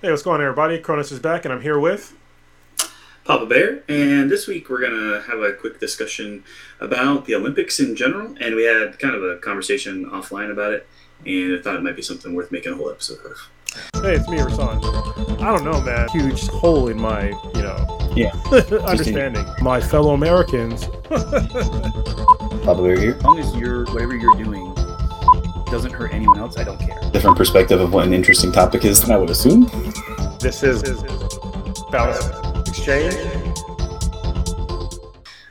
Hey, what's going on, everybody? Cronus is back, and I'm here with. Papa Bear, and this week we're gonna have a quick discussion about the Olympics in general, and we had kind of a conversation offline about it, and I thought it might be something worth making a whole episode of. Hey, it's me, Rasan. I don't know, man. Huge hole in my, you know, Yeah. understanding. My fellow Americans. Papa Bear here. As long as you're whatever you're doing doesn't hurt anyone else, I don't care. Different perspective of what an interesting topic is than I would assume. This is Balance Exchange.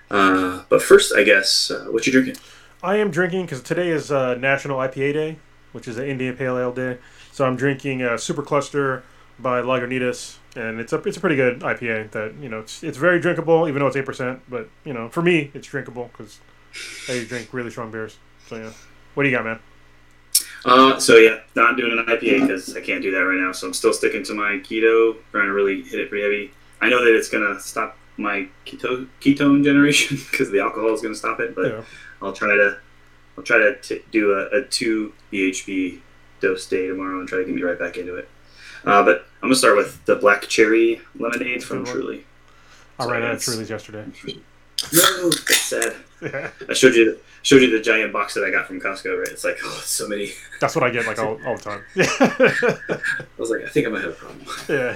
Uh, but first, I guess, uh, what you drinking? I am drinking because today is uh, National IPA Day, which is an Indian Pale Ale Day. So I'm drinking uh, Super Cluster by Lagunitas, and it's a it's a pretty good IPA. That you know it's it's very drinkable, even though it's eight percent. But you know, for me, it's drinkable because I drink really strong beers. So yeah, what do you got, man? Uh, so yeah, not doing an IPA because I can't do that right now. So I'm still sticking to my keto, trying to really hit it pretty heavy. I know that it's gonna stop my keto ketone generation because the alcohol is gonna stop it, but Yeah. I'll try to I'll try to t- do a, a two BHB dose day tomorrow and try to get me right back into it. Uh, but I'm gonna start with the black cherry lemonade from Truly. I So ran out of Truly's yesterday. No, sad. Yeah, I showed you showed you the giant box that I got from Costco. Right? It's like oh, so many. that's what I get like all, all the time. I was like, I think I might have a problem. yeah,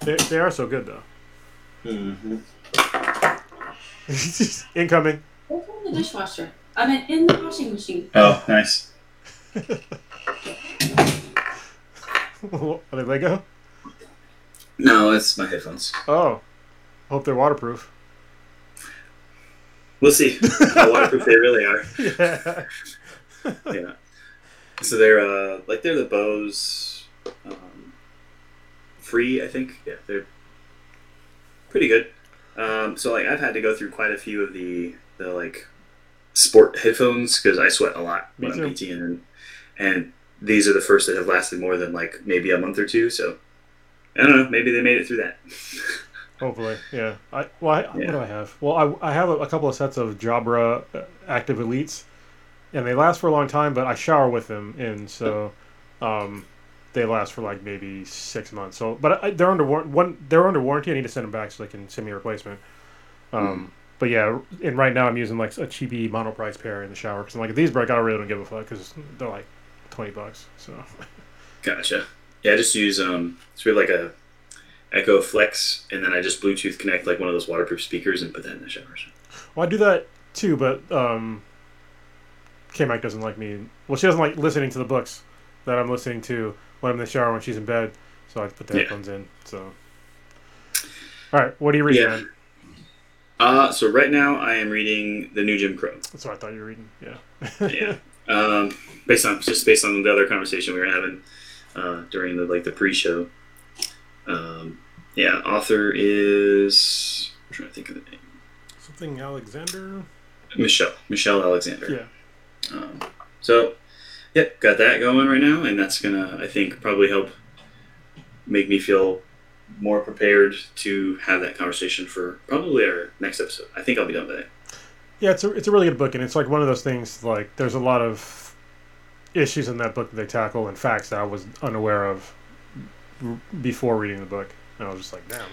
they, they are so good though. Mm-hmm. Incoming. Over in the dishwasher. I mean, in the washing machine. Oh, nice. Are they Lego? No, it's my headphones. Oh, hope they're waterproof. We'll see how waterproof they really are. Yeah. Yeah. So they're uh like they're the Bose um, free, I think. Yeah, they're pretty good. Um, so like I've had to go through quite a few of the the like sport headphones because I sweat a lot Me when too. I'm PTing, and and these are the first that have lasted more than like maybe a month or two. So I don't know. Maybe they made it through that. Hopefully, yeah. I well, I, what do I have? Well, I, I have a, a couple of sets of Jabra uh, Active Elites, and they last for a long time. But I shower with them, and so um, they last for like maybe six months. So, but I, they're under war- one. They're under warranty. I need to send them back so they can send me a replacement. Um, But yeah, and right now I'm using like a cheapy monoprice pair in the shower because I'm like if these break, I really don't give a fuck because they're like twenty bucks. So Gotcha. Yeah, I just use um, it's really like a Echo Flex, and then I just Bluetooth connect like one of those waterproof speakers and put that in the shower. Well, I do that too, but um, K Mike doesn't like me. Well, she doesn't like listening to the books that I'm listening to when I'm in the shower when she's in bed. So I put the Yeah. headphones in. So, all right, what are you reading? Yeah. Uh, so right now I am reading the new Jim Crow. That's what I thought you were reading. Yeah. Yeah. um, based on just based on the other conversation we were having uh, during the like the pre-show. Um, yeah, author is I'm trying to think of the name. Something Alexander. Michelle Michelle Alexander. Yeah. Um, so, yep, got that going right now, and that's gonna, I think, probably help make me feel more prepared to have that conversation for probably our next episode. I think I'll be done by then. Yeah, it's a it's a really good book, and it's like one of those things. Like, there's a lot of issues in that book that they tackle and facts that I was unaware of r- before reading the book, and I was just like, damn.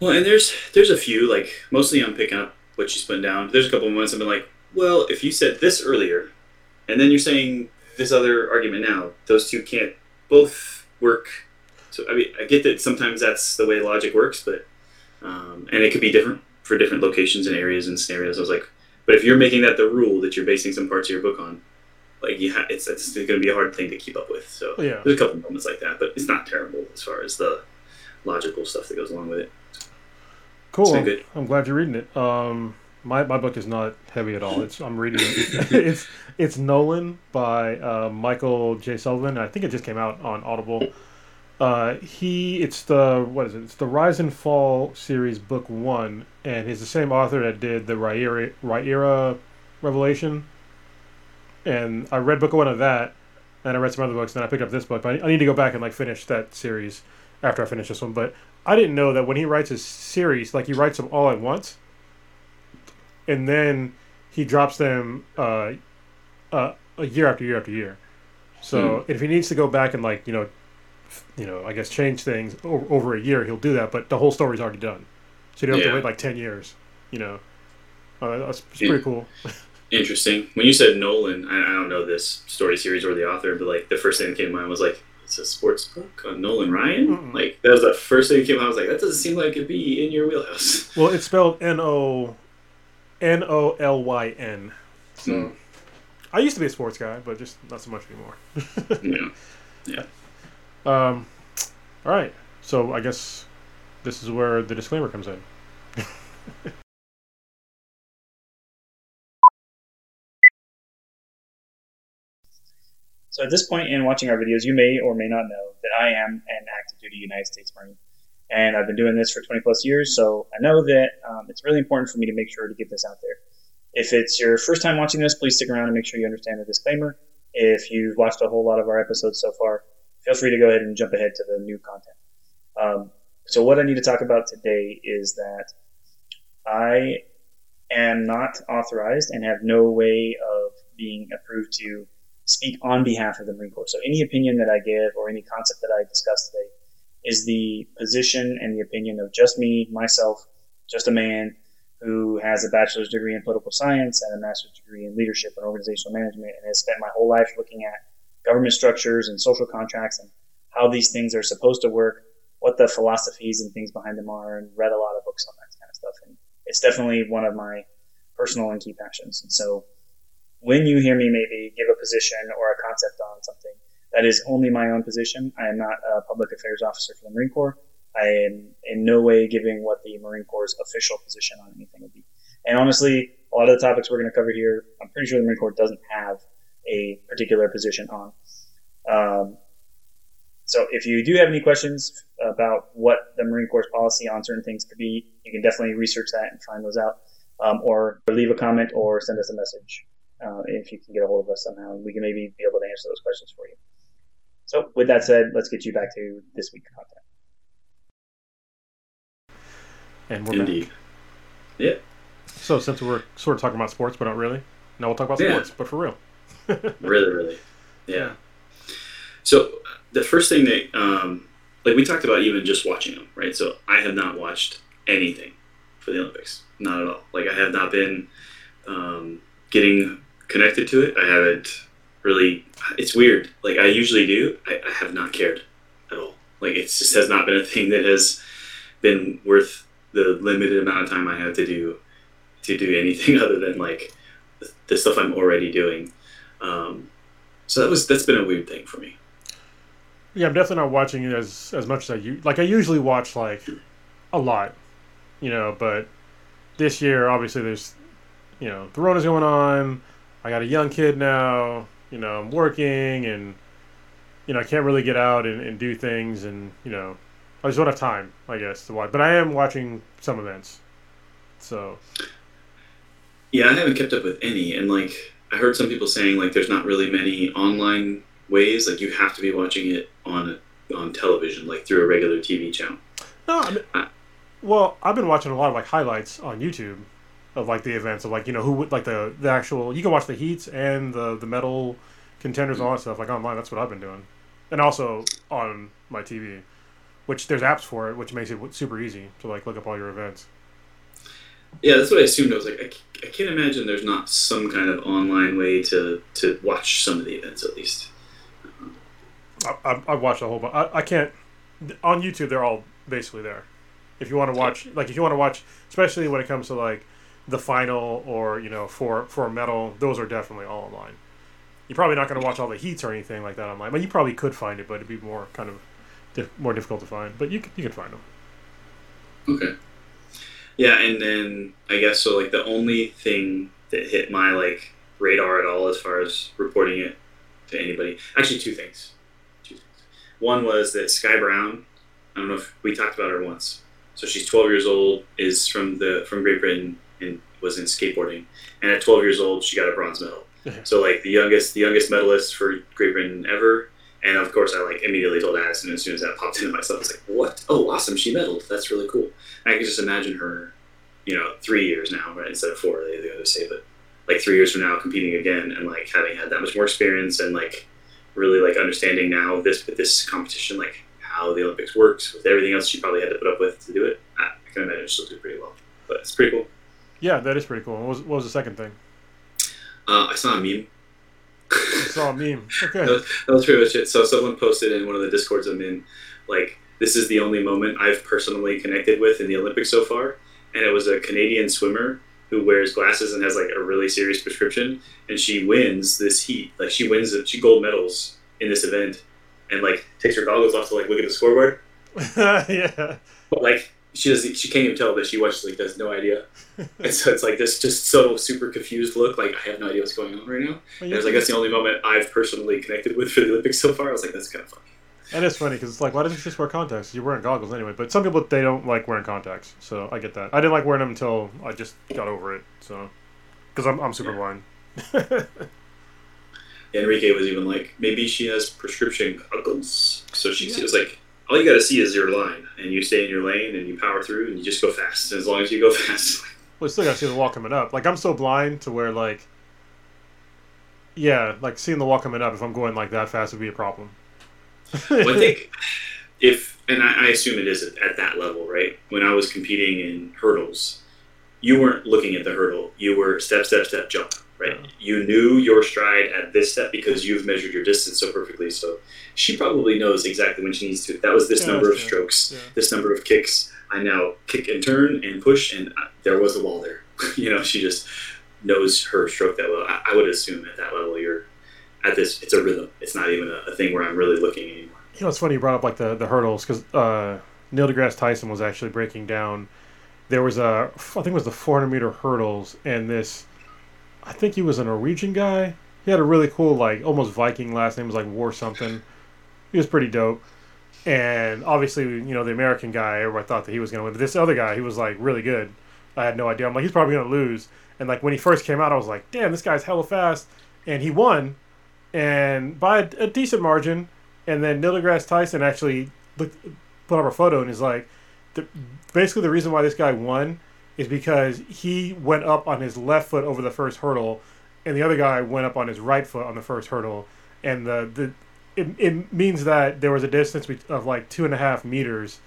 Well, and there's there's a few like mostly I'm picking up what she's putting down. There's a couple of moments I've been like, well, if you said this earlier, and then you're saying this other argument now, those two can't both work. So I mean, I get that sometimes that's the way logic works, but um, and it could be different for different locations and areas and scenarios. I was like, but if you're making that the rule that you're basing some parts of your book on, like yeah, it's it's going to be a hard thing to keep up with. So Yeah. there's a couple of moments like that, but it's not terrible as far as the logical stuff that goes along with it. Cool. Good. I'm glad you're reading it. Um, my, my book is not heavy at all. It's I'm reading it. it's it's Nolyn by uh, Michael J. Sullivan. I think it just came out on Audible. Uh, he it's the what is it? It's the Rise and Fall series, book one, and he's the same author that did the Riyria Revelation. And I read book one of that, and I read some other books. And then I picked up this book. But I, I need to go back and like finish that series after I finish this one. But I didn't know that when he writes his series, like he writes them all at once, and then he drops them uh, uh, a year after year after year. So if he needs to go back and like you know you know, I guess change things over, over a year, he'll do that. But the whole story's already done, so you don't have to wait like ten years. You know, uh, that's it's pretty cool. Interesting. When you said Nolyn, I, I don't know this story series or the author, but like the first thing that came to mind was like, it's a sports book on Nolan Ryan. Mm-mm. Like that was the first thing that came. out. I was like, that doesn't seem like it'd be in your wheelhouse. Well, it's spelled N O N O L Y N. So Hmm. I used to be a sports guy, but just not so much anymore. Yeah, yeah. Um, all right. So I guess this is where the disclaimer comes in. So at this point in watching our videos, you may or may not know that I am an active duty United States Marine. And I've been doing this for 20 plus years, so I know that um, it's really important for me to make sure to get this out there. If it's your first time watching this, please stick around and make sure you understand the disclaimer. If you've watched a whole lot of our episodes so far, feel free to go ahead and jump ahead to the new content. Um, so, what I need to talk about today is that I am not authorized and have no way of being approved to speak on behalf of the Marine Corps. So any opinion that I give or any concept that I discuss today is the position and the opinion of just me, myself, just a man who has a bachelor's degree in political science and a master's degree in leadership and organizational management and has spent my whole life looking at government structures and social contracts and how these things are supposed to work, what the philosophies and things behind them are, and read a lot of books on that kind of stuff. And it's definitely one of my personal and key passions. And so when you hear me maybe give a position or a concept on something, that is only my own position. I am not a public affairs officer for the Marine Corps. I am in no way giving what the Marine Corps' official position on anything would be. And honestly, a lot of the topics we're going to cover here, I'm pretty sure the Marine Corps doesn't have a particular position on. Um, so if you do have any questions about what the Marine Corps' policy on certain things could be, you can definitely research that and find those out, um, or leave a comment or send us a message uh, if you can get a hold of us somehow. We can maybe be able to answer those questions for you. So, with that said, let's get you back to this week's content. And we're Indeed. back. So since we're sort of talking about sports, but not really, now we'll talk about Yeah. sports, but for real. Really, really. Yeah. So the first thing that, um, like we talked about, even just watching them, right? So I have not watched anything for the Olympics, not at all. Like I have not been um, getting connected to it. I haven't really. It's weird. Like I usually do. I, I have not cared at all. Like it just has not been a thing that has been worth the limited amount of time I have to do to do anything other than like the, stuff I'm already doing. Um, so that was that's been a weird thing for me. Yeah, I'm definitely not watching it as as much as I like. I usually watch like a lot, you know. But this year, obviously, there's you know the Rona's going on. I got a young kid now. You know, I'm working, and you know I can't really get out and, and do things, and you know I just don't have time, I guess, to watch. But I am watching some events, so Yeah, I haven't kept up with any, and like I heard some people saying like there's not really many online ways. Like you have to be watching it on on television, like through a regular TV channel. No, I mean, Uh, well, I've been watching a lot of like highlights on YouTube of like the events of like you know who would like the the actual. You can watch the heats and the the medal contenders and all that stuff like online. That's what I've been doing, and also on my TV, which there's apps for it, which makes it super easy to like look up all your events. Yeah, that's what I assumed. I was like, I can't imagine there's not some kind of online way to to watch some of the events at least. I, I, I've watched a whole bunch. I, I can't on YouTube. They're all basically there. If you want to watch, like if you want to watch, especially when it comes to like the final or you know for for a medal, those are definitely all online. You're probably not going to watch all the heats or anything like that online, but you probably could find it, but it'd be more kind of more difficult to find. But you c- you can find them. Okay. Yeah, and then I guess so. Like the only thing that hit my like radar at all as far as reporting it to anybody, actually, two things. Two things. One was that Sky Brown. I don't know if we talked about her once. So she's 12 years old, is from the from Great Britain, and was in skateboarding. And at 12 years old, she got a bronze medal. So like the youngest the youngest medalist for Great Britain ever. And of course, I like immediately told Addison as soon as that popped into myself. I was like, "What? Oh, awesome! She medaled. That's really cool." I can just imagine her, you know, three years now, right? Instead of four, they, they other say, but like three years from now, competing again and like having had that much more experience and like really like understanding now this this competition, like how the Olympics works with everything else she probably had to put up with to do it. I, I can imagine she'll do pretty well. But it's pretty cool. Yeah, that is pretty cool. What was, what was the second thing? Uh, I saw a meme. I saw a meme. Okay. that, was, that was pretty much it. So someone posted in one of the discords I'm in, like, this is the only moment I've personally connected with in the Olympics so far. And it was a Canadian swimmer who wears glasses and has like a really serious prescription, and she wins this heat. Like she wins, she gold medals in this event, and like takes her goggles off to like look at the scoreboard. yeah. But like she doesn't, she can't even tell that she watches. Like has no idea. and so it's like this just so super confused look. Like I have no idea what's going on right now. Well, And you it was like that's the only moment I've personally connected with for the Olympics so far. I was like, that's kind of funny. And it's funny because it's like, why doesn't you just wear contacts? You're wearing goggles anyway. But some people they don't like wearing contacts, so I get that. I didn't like wearing them until I just got over it. So, because I'm I'm super blind. Enrique was even like, maybe she has prescription goggles. So she she was like, all you got to see is your line, and you stay in your lane, and you power through, and you just go fast. And as long as you go fast, well, you still gotta see the wall coming up. Like I'm so blind to where like, yeah, like seeing the wall coming up. If I'm going like that fast, would be a problem. well, I think if, and I, I assume it is at, at that level, right? When I was competing in hurdles, you weren't looking at the hurdle. You were step, step, step, jump, right? You knew your stride at this step because you've measured your distance so perfectly. So she probably knows exactly when she needs to. That was this Yeah, number of strokes, Yeah. this number of kicks. I now kick and turn and push, and uh, there was a wall there. you know, she just knows her stroke that well. I, I would assume at that level, you're at this. It's a rhythm. It's not even a, a thing where I'm really looking anymore. You know, it's funny you brought up like the, the hurdles because uh, Neil deGrasse Tyson was actually breaking down. There was a, I think it was the 400 meter hurdles, and this, I think he was a Norwegian guy. He had a really cool, like almost Viking last name, was like War something. He was pretty dope. And obviously, you know, the American guy, everybody thought that he was going to win. But this other guy, he was like really good. I had no idea. I'm like, he's probably going to lose. And like when he first came out, I was like, damn, this guy's hella fast. And he won, and by a, a decent margin. And then Neil deGrasse Tyson actually looked, put up a photo and is like, the, basically the reason why this guy won is because he went up on his left foot over the first hurdle, and the other guy went up on his right foot on the first hurdle, and the the it, it means that there was a distance of like two and a half meters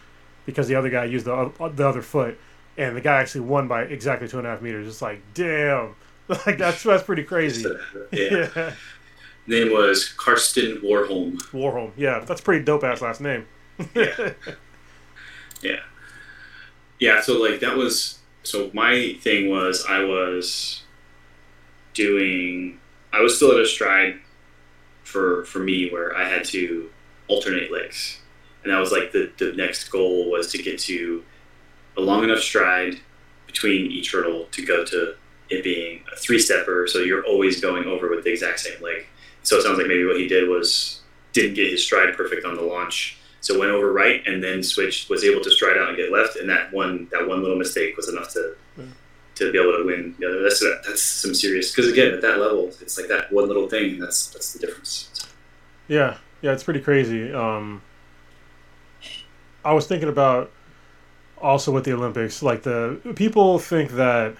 because the other guy used the the other foot, and the guy actually won by exactly two and a half meters. It's like damn, like that's that's pretty crazy. Uh, yeah. yeah. Name was Karsten Warholm. Warholm. Yeah, that's a pretty dope ass last name. Yeah. Yeah. Yeah, so like that was so my thing was I was doing I was still at a stride for for me where I had to alternate legs. And that was like the, the next goal was to get to a long enough stride between each hurdle to go to it being a three stepper, so you're always going over with the exact same leg. So it sounds like maybe what he did was didn't get his stride perfect on the launch so went over right and then switched, was able to stride out and get left, and that one that one little mistake was enough to Yeah. to be able to win. You know, that's that's some serious because again at that level, it's like that one little thing. That's that's the difference. Yeah, yeah, it's pretty crazy. Um, I was thinking about also with the Olympics, like the people think that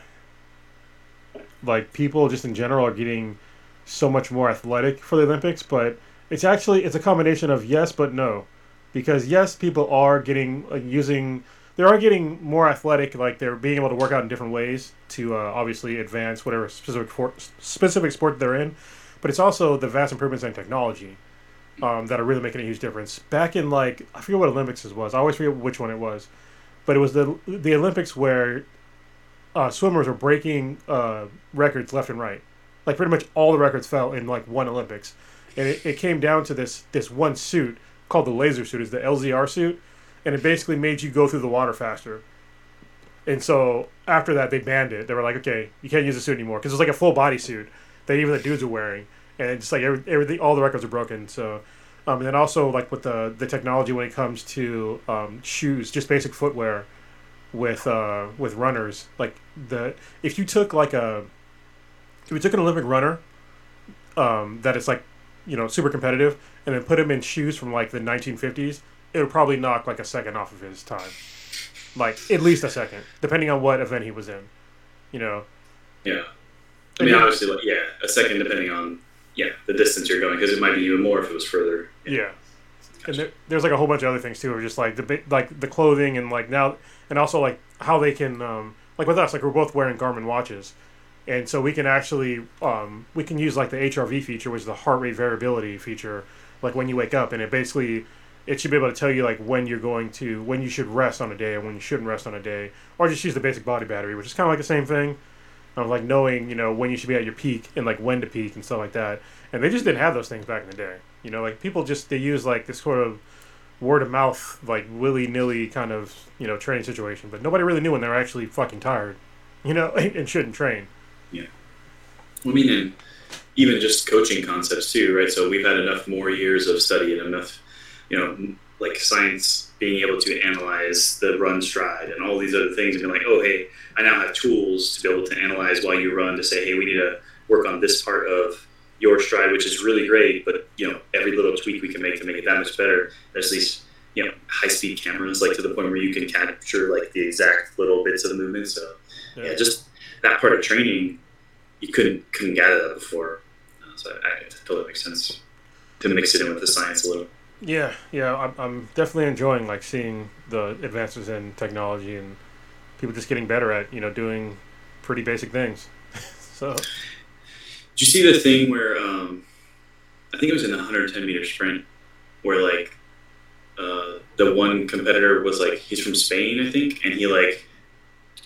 like people just in general are getting so much more athletic for the Olympics, but it's actually it's a combination of yes but no, because yes people are getting using they are getting more athletic, like they're being able to work out in different ways to uh, obviously advance whatever specific for, specific sport they're in, but it's also the vast improvements in technology um, that are really making a huge difference. Back in like I forget what Olympics it was. I always forget which one it was, but it was the the Olympics where uh, swimmers were breaking uh, records left and right. Like pretty much all the records fell in like one Olympics, and it, it came down to this this one suit called the laser suit. Is the LZR suit, and it basically made you go through the water faster. And so after that, they banned it. They were like, okay, you can't use the suit anymore because it was like a full body suit that even the dudes are wearing, and it's like every, everything, all the records are broken. So, um, and then also like with the the technology when it comes to um, shoes, just basic footwear with uh, with runners, like the if you took like a if you took an Olympic runner, um, that is like you know super competitive, and then put him in shoes from like the 1950s, it would probably knock like a second off of his time, like at least a second, depending on what event he was in. You know, Yeah, I mean obviously like, yeah, a second depending on yeah the distance you're going because it might be even more if it was further. Yeah. And there, there's like a whole bunch of other things too, of just like the like the clothing and like now and also like how they can um, like with us like we're both wearing Garmin watches, and so we can actually um, we can use like the HRV feature, which is the heart rate variability feature, like when you wake up, and it basically it should be able to tell you like when you're going to when you should rest on a day and when you shouldn't rest on a day, or just use the basic body battery, which is kind of like the same thing, of like knowing you know when you should be at your peak and like when to peak and stuff like that. And they just didn't have those things back in the day. You know, like people just they use like this sort of word of mouth, like willy nilly kind of you know training situation, but nobody really knew when they were actually fucking tired, you know, and shouldn't train. Yeah. I mean, and even just coaching concepts too, right? So we've had enough more years of study and enough, you know, like science being able to analyze the run stride and all these other things and be like, oh, hey, I now have tools to be able to analyze while you run to say, hey, we need to work on this part of your stride, which is really great, but you know, every little tweak we can make to make it that much better. There's these, you know, high speed cameras, like to the point where you can capture like the exact little bits of the movement. So yeah, just that part of training, you couldn't couldn't gather that before. Uh, so I, I totally makes sense to mix it in with the science a little. Yeah, yeah, I'm, I'm definitely enjoying like seeing the advances in technology and people just getting better at you know doing pretty basic things. so Did you see the thing where um, I think it was in the 110 meter sprint where like uh, the one competitor was like he's from Spain I think and he like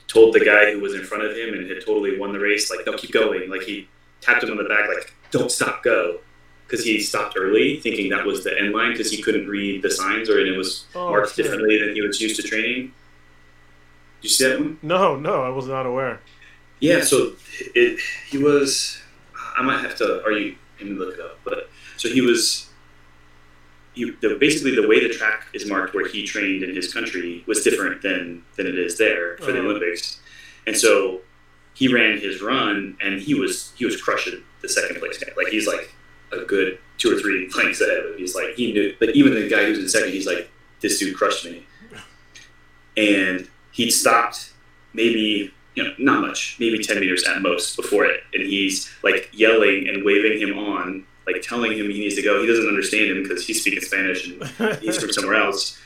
told the guy who was in front of him and had totally won the race like no keep going like he tapped him on the back like don't stop go because he stopped early thinking that was the end line because he couldn't read the signs or and it was Oh, marked shit. differently than he was used to training. Did you see that one? no, no, I was not aware. Yeah, so it he was. I might have to, or you can look it up. But so he was. He, the, basically, the way the track is marked where he trained in his country was different than than it is there for the Oh. Olympics, and so he ran his run and he was he was crushing the second place guy. Like he's like a good two or three lengths ahead of him. He's like he knew, but even the guy who's in second, he's like this dude crushed me, and he'd stopped maybe you know, not much, maybe 10 meters at most before it. And he's like yelling and waving him on, like telling him he needs to go. He doesn't understand him because he's speaking Spanish and he's from somewhere else.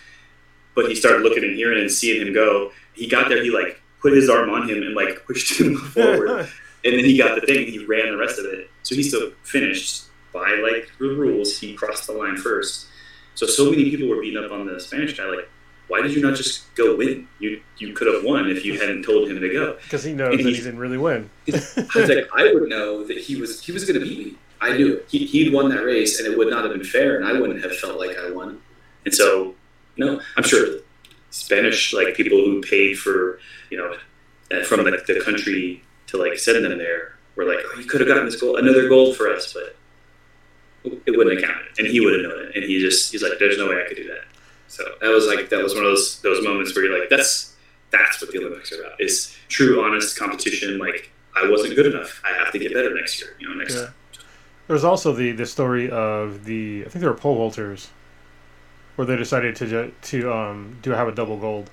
But he started looking and hearing and seeing him go. He got there, he like put his arm on him and like pushed him forward. And then he got the thing and he ran the rest of it. So he still finished by like the rules. He crossed the line first. So so many people were beating up on the Spanish guy, like, why did you not just go win? You you could have won if you hadn't told him to go. Because he knows And that he didn't really win. I was like, I would know that he was he was going to beat me. I knew it. He, he'd won that race, and it would not have been fair, and I wouldn't have felt like I won. And so, no, I'm sure Spanish like people who paid for, you know, from like the country to like send them there were like, oh, you could have gotten this gold, another gold for us, but it wouldn't have counted, and he would have known it, and he just he's like, there's no way I could do that. So that was like that was one of those those moments where you're like, that's that's what the Olympics are about is true, honest competition. Like I wasn't good enough, I have to get better next year. You know, next Yeah. There also the, the story of the I think they were pole vaulters, where they decided to to um, do have a double gold.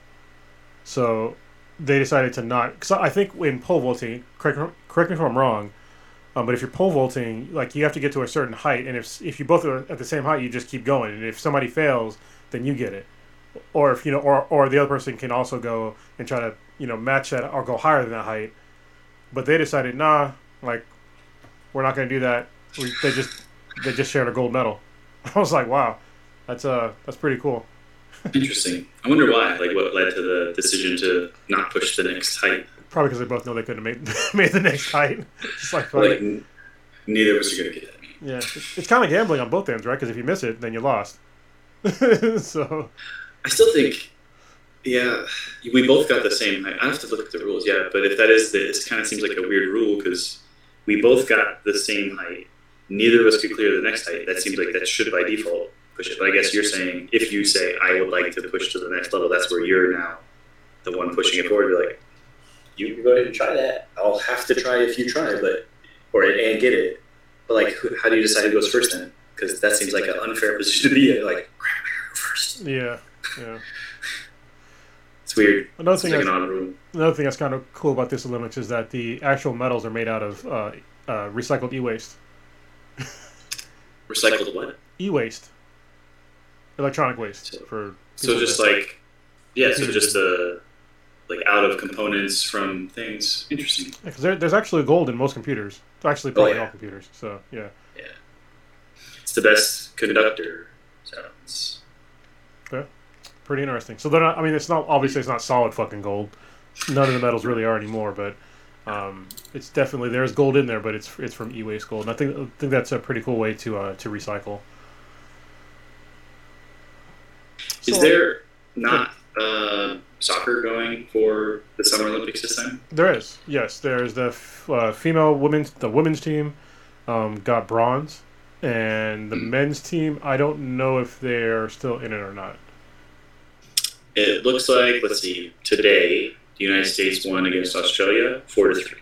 So they decided to not. Because I think in pole vaulting, correct, correct me if I'm wrong, um, but if you're pole vaulting, like you have to get to a certain height, and if if you both are at the same height, you just keep going. And if somebody fails, then you get it. Or if you know, or or the other person can also go and try to you know match that or go higher than that height. But they decided, nah, like we're not going to do that. We, they just they just shared a gold medal. I was like, wow, that's uh that's pretty cool. Interesting. I wonder why. Like, what led to the decision to not push the next height? Probably because they both know they couldn't have made made the next height. Just like, fuck Like, neither of us are gonna get it. yeah, it's, it's kind of gambling on both ends, right? Because if you miss it, then you lost. so I still think, yeah, we both got the same height. I have to look at the rules, yeah. But if that is the, it kind of seems like a weird rule because we both got the same height. Neither of us could clear the next height. That seems like that should by default push it. But I guess you're saying if you say I would like to push to the next level, that's where you're now the one pushing it forward. You're like, You can go ahead and try that. I'll have to try if you try, but or and get it. But like, who- how do you decide who goes first then? Because that seems like an unfair position to be in. Like, I first. yeah, yeah. it's weird. Another It's thing like that's, an odd rule. another thing that's kind of cool about this Olympics is that the actual medals are made out of uh, uh, recycled e-waste. Recycled what? E-waste, electronic waste So- for. So just that- like, yeah, so just uh, like out of components from things. Interesting. because there, there's actually gold in most computers. Actually, Oh, probably yeah. all computers. So yeah, yeah It's the best conductor. So it's pretty interesting. So they're not. I mean, it's not obviously it's not solid fucking gold. None of the metals really are anymore, but um, it's definitely there's gold in there, but it's it's from e-waste gold. And I think I think that's a pretty cool way to uh, to recycle. Is So- there not uh, soccer going for the Summer Olympics this time? There is, yes. There's the f- uh, female women's the women's team um, got bronze, and the Hmm. men's team I don't know if they're still in it or not. It looks like let's see. Today, the United States won against Australia four to three.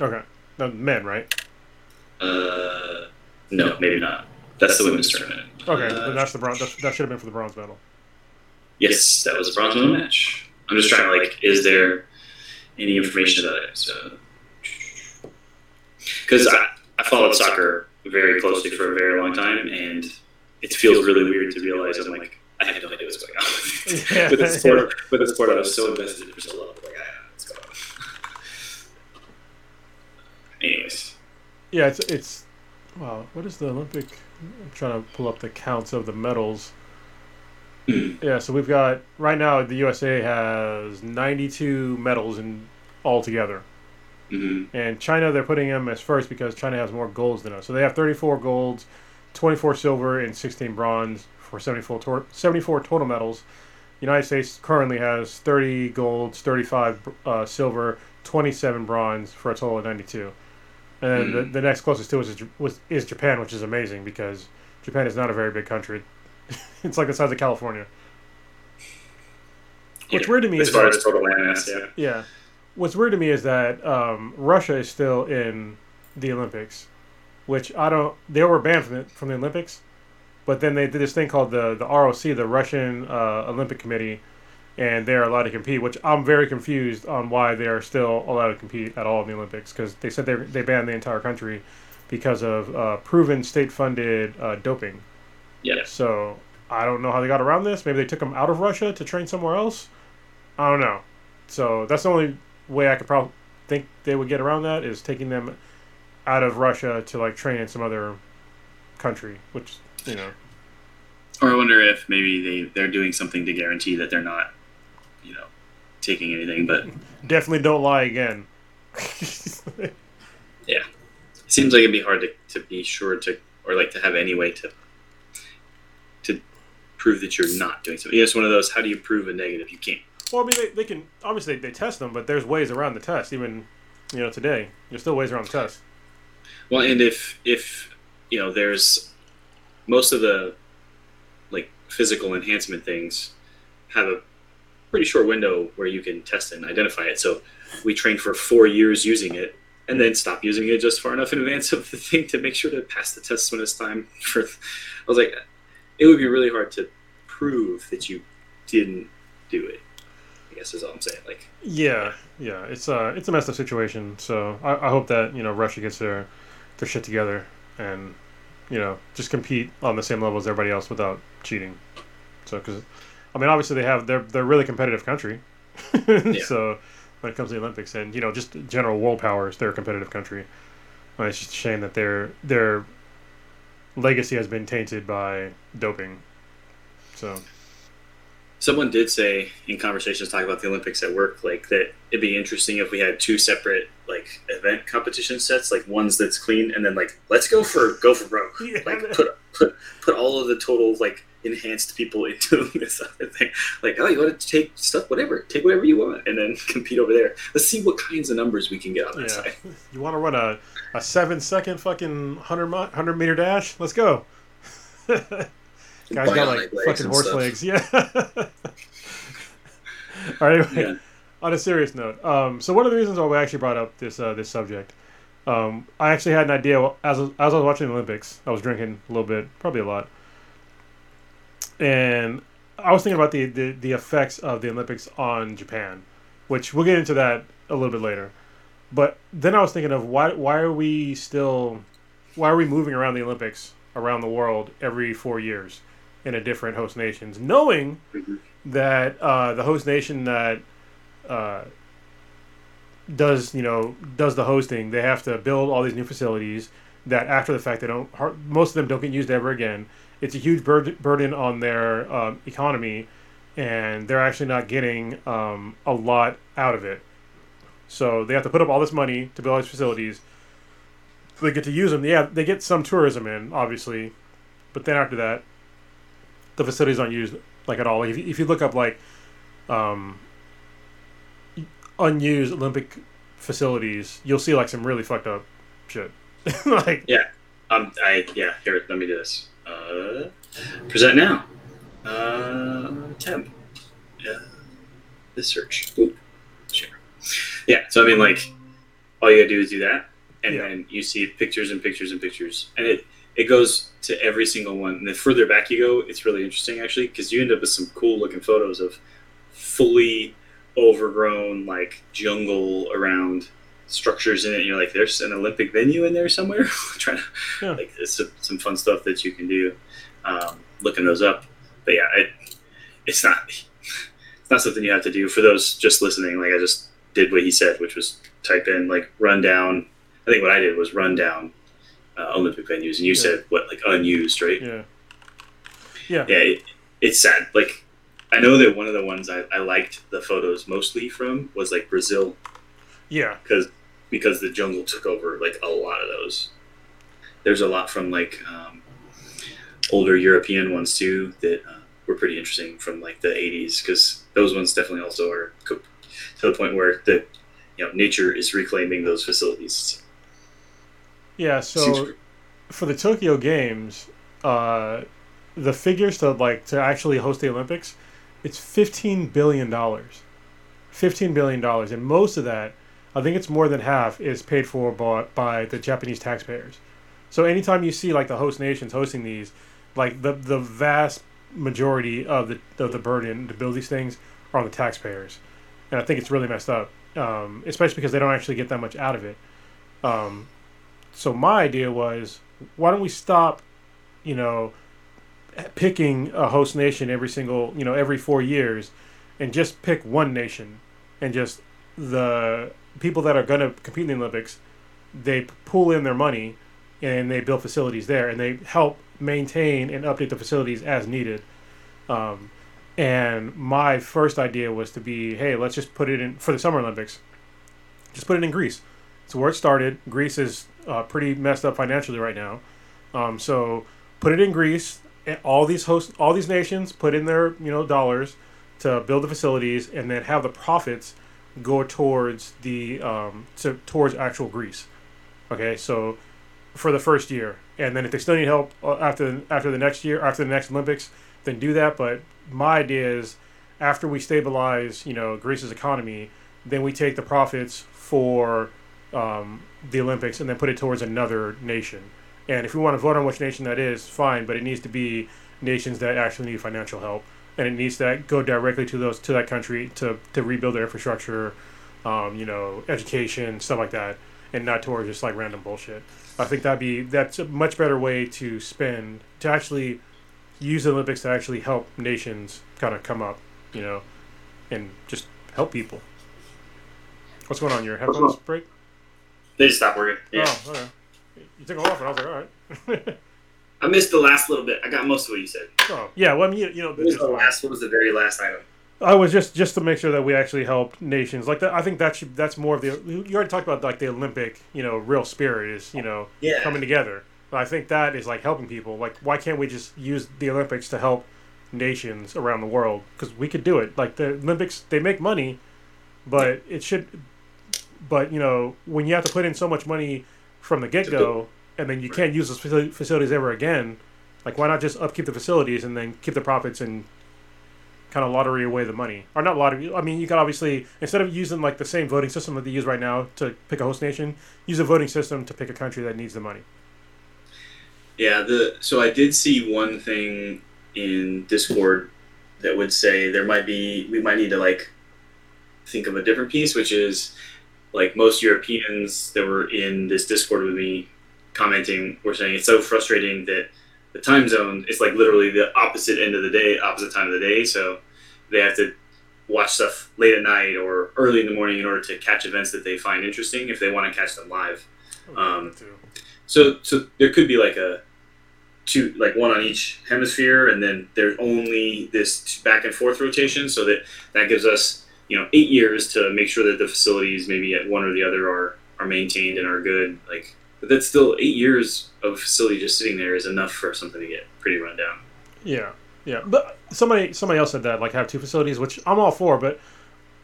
Okay, no, men, right? Uh, no, maybe not. That's the women's tournament. Okay, Uh, that's the bronze. That, that should have been for the bronze medal. Yes, that was a bronze medal match. I'm just trying to like, is there any information about it? So, because I, I followed soccer very closely for a very long time, and it feels really weird to realize I'm like, I have no idea what's going on Yeah. with the sport. With the sport, I was so invested for so long. Like, I don't know what's going on. Anyways, Yeah, it's it's. Wow, what is the Olympic? I'm trying to pull up the counts of the medals. Yeah, so we've got right now the USA has 92 medals in all together. hmm And China, they're putting them as first because China has more golds than us. So they have 34 golds, 24 silver, and 16 bronze for 74, tor- 74 total medals. United States currently has 30 golds, 35 uh, silver, 27 bronze for a total of 92. And then the, the next closest to us is, was, is Japan, which is amazing because Japan is not a very big country. it's like the size of California. What's Yeah, weird to me as is far that- as total yeah. yeah. What's weird to me is that um, Russia is still in the Olympics, which I don't. They were banned from the, from the Olympics, but then they did this thing called the the ROC, the Russian uh, Olympic Committee, and they're allowed to compete. Which I'm very confused on why they are still allowed to compete at all in the Olympics because they said they they banned the entire country because of uh, proven state funded uh, doping. Yeah. So I don't know how they got around this. Maybe they took them out of Russia to train somewhere else. I don't know. So that's the only way I could probably think they would get around that is taking them out of Russia to like train in some other country, which you know. Or I wonder if maybe they, they're doing something to guarantee that they're not, you know, taking anything. But Definitely don't lie again. it seems like it'd be hard to, to be sure to, or like to have any way to prove that you're not doing something. It's one of those, how do you prove a negative? You can't. well, I mean, they, they can obviously they test them, but there's ways around the test. Even you know today, there's still ways around the test. Well, and if, if, you know, there's most of the, like, physical enhancement things have a pretty short window where you can test and identify it. So we trained for four years using it and then stop using it just far enough in advance of the thing to make sure to pass the test when it's time for. I was like, it would be really hard to prove that you didn't do it. I guess is all I'm saying. Like, Yeah, yeah, it's a it's a messed up situation. So I, I hope that you know Russia gets their their shit together and you know just compete on the same level as everybody else without cheating. So because I mean obviously they have they're they're a really competitive country. So when it comes to the Olympics and you know just general world powers, they're a competitive country. And it's just a shame that their their legacy has been tainted by doping. So Someone did say in conversations talking about the Olympics at work, like that it'd be interesting if we had two separate like event competition sets, like ones that's clean, and then like let's go for go for broke, Yeah. like put put put all of the total like enhanced people into this other thing. Like, oh, you want to take stuff, whatever, take whatever you want, and then compete over there. Let's see what kinds of numbers we can get on that Yeah. side. You want to run a, a seven second fucking 100, mi- 100 meter dash? Let's go. Guys got like fucking horse stuff. legs. Yeah. All right. Anyway, Yeah. on a serious note, um, so one of the reasons why we actually brought up this uh, this subject, um, I actually had an idea as as I was watching the Olympics. I was drinking a little bit, probably a lot, and I was thinking about the, the the effects of the Olympics on Japan, which we'll get into that a little bit later. But then I was thinking of why why are we still why are we moving around the Olympics around the world every four years in a different host nations, knowing Mhm. that uh, the host nation that uh, does you know does the hosting, they have to build all these new facilities that after the fact they don't most of them don't get used ever again. It's a huge bur- burden on their um, economy, and they're actually not getting um, a lot out of it. So they have to put up all this money to build all these facilities. They get to use them. Yeah, they get some tourism in, obviously, but then after that, the facilities aren't used like at all. If, you- if you look up like um, unused Olympic facilities, you'll see like some really fucked up shit. like Um, I yeah. Here, let me do this. Uh, present now. Uh, tab. Yeah. This search. Ooh, share. Yeah. So I mean, like, all you gotta do is do that, and Yeah. then you see pictures and pictures and pictures, and it it goes to every single one. And the further back you go, it's really interesting actually, because you end up with some cool looking photos of fully overgrown like jungle around structures in it. And you're like, there's an Olympic venue in there somewhere. Trying to Yeah. like it's some, some fun stuff that you can do. Um, looking those up, but yeah, it, it's not it's not something you have to do for those just listening. Like I just did what he said, which was type in like rundown. I think what I did was run down uh, Olympic venues, and you Yeah. said what like unused, right? yeah, yeah, it, it's sad. Like, I know that one of the ones I, I liked the photos mostly from was like Brazil yeah, because because the jungle took over like a lot of those. There's a lot from like um, older European ones too that uh, were pretty interesting from like the 80s because those ones definitely also are co- to the point where the you know nature is reclaiming those facilities. Yeah. So for the Tokyo Games, uh, the figures to like to actually host the Olympics, it's fifteen billion dollars, fifteen billion dollars, and most of that, I think it's more than half, is paid for by, by the Japanese taxpayers. So anytime you see like the host nations hosting these, like the the vast majority of the of the burden to build these things are on the taxpayers, and I think it's really messed up, um, especially because they don't actually get that much out of it. Um, so my idea was, why don't we stop, you know, picking a host nation every single, you know, every four years, and just pick one nation, and just the people that are going to compete in the Olympics, they pull in their money, and they build facilities there, and they help maintain and update the facilities as needed. Um, and my first idea was to be, hey, let's just put it in for the Summer Olympics. Just put it in Greece. It's where it started. Greece is uh, pretty messed up financially right now. Um, so put it in Greece. All these host, all these nations put in their you know dollars to build the facilities, and then have the profits go towards the um, to, towards actual Greece. Okay, so for the first year, and then if they still need help uh, after after the next year, after the next Olympics, then do that. But my idea is after we stabilize, you know, Greece's economy, then we take the profits for um, the Olympics and then put it towards another nation. And if we want to vote on which nation that is, fine. But it needs to be nations that actually need financial help, and it needs to go directly to those to that country to to rebuild their infrastructure, um, you know, education, stuff like that, and not towards just like random bullshit. I think that'd be that's a much better way to spend to actually use the Olympics to actually help nations kind of come up, you know, and just help people. What's going on? Your headphones break? They just stopped working. Yeah, Oh, okay. You took off, and I was like, all right. I missed the last little bit. I got most of what you said. oh, yeah. Well, I mean, you, you know, What was the last? What was the very last item? I was just just to make sure that we actually helped nations. Like that, I think that should that's more of the. You already talked about like the Olympic, you know, real spirit is you know Yeah. coming together. But I think that is like helping people. Like, why can't we just use the Olympics to help nations around the world? Because we could do it. Like the Olympics, they make money, but it should. But you know, when you have to put in so much money from the get go, and then you can't use those facilities ever again, like why not just upkeep the facilities and then keep the profits and kind of lottery away the money, or not lottery? I mean, you could obviously instead of using like the same voting system that they use right now to pick a host nation, use a voting system to pick a country that needs the money. Yeah, the so I did see one thing in Discord that would say there might be we might need to like think of a different piece, which is like most Europeans that were in this Discord with me commenting were saying it's so frustrating that the time zone is like literally the opposite end of the day, opposite time of the day. So they have to watch stuff late at night or early in the morning in order to catch events that they find interesting if they want to catch them live. Um, So so there could be like a two like one on each hemisphere, and then there's only this back and forth rotation, so that that gives us you know eight years to make sure that the facilities maybe at one or the other are are maintained and are good. Like, but that's still eight years of facility just sitting there is enough for something to get pretty run down. Yeah, yeah. But somebody somebody else said that like have two facilities, which I'm all for. But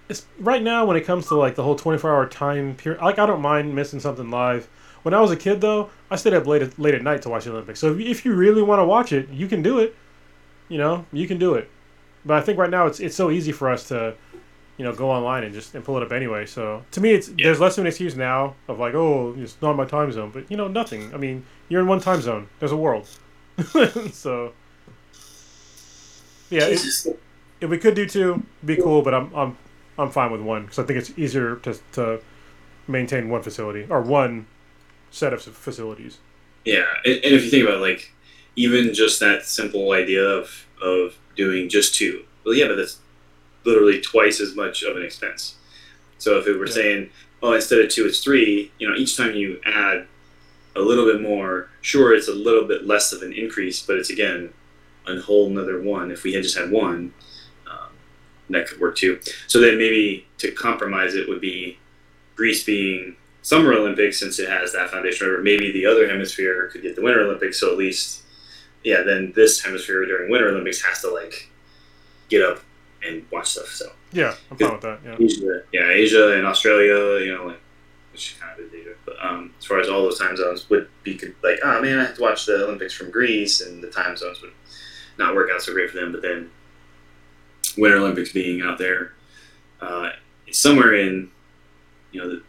it's right now when it comes to like the whole 24 hour time period. Like I don't mind missing something live. When I was a kid though, I stayed up late at, late at night to watch the Olympics. So if, if you really want to watch it, you can do it. You know, you can do it. But I think right now it's it's so easy for us to, you know, go online and just and pull it up anyway. So to me, it's Yeah. there's less of an excuse now of like, oh, it's not my time zone. But you know, nothing. I mean, you're in one time zone. There's a world. so yeah, it, if we could do two, be cool. But I'm I'm I'm fine with one because I think it's easier to to maintain one facility or one set of facilities. Yeah, and, and if you think about it, like even just that simple idea of of doing just two, well, yeah, but that's literally twice as much of an expense. So if it were Yeah. saying, oh, instead of two, it's three, you know, each time you add a little bit more, sure, it's a little bit less of an increase, but it's again a whole another one. If we had just had one, um, that could work too. So then maybe to compromise it would be Greece being Summer Olympics since it has that foundation, or maybe the other hemisphere could get the Winter Olympics. So at least, yeah, then this hemisphere during Winter Olympics has to like get up and watch stuff. So Yeah, I'm fine with that. Yeah. Asia, yeah, Asia and Australia, you know, like which kind of is Asia, but um, as far as all those time zones would be could, like, oh man, I have to watch the Olympics from Greece, and the time zones would not work out so great for them. But then Winter Olympics being out there, uh, somewhere in you know the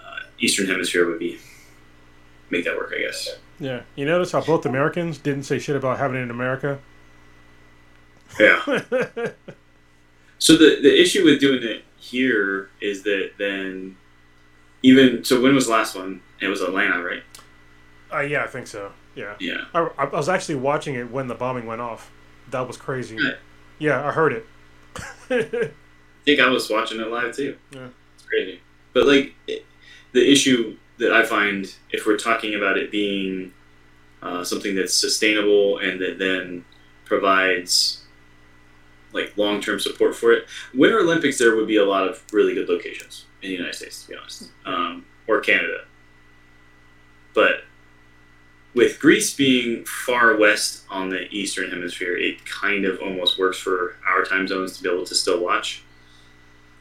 uh, Eastern Hemisphere would be make that work, I guess. Yeah. You notice how both Americans didn't say shit about having it in America? Yeah. So the the issue with doing it here is that then even so when was the last one? It was Atlanta, right? uh, yeah, I think so. Yeah. Yeah. I, I was actually watching it when the bombing went off. That was crazy. Right. Yeah, I heard it. I think I was watching it live too. Yeah. It's crazy. But like it, the issue that I find if we're talking about it being uh, something that's sustainable and that then provides like long term support for it, Winter Olympics there would be a lot of really good locations in the United States, to be honest, um, or Canada. But with Greece being far west on the eastern hemisphere, it kind of almost works for our time zones to be able to still watch.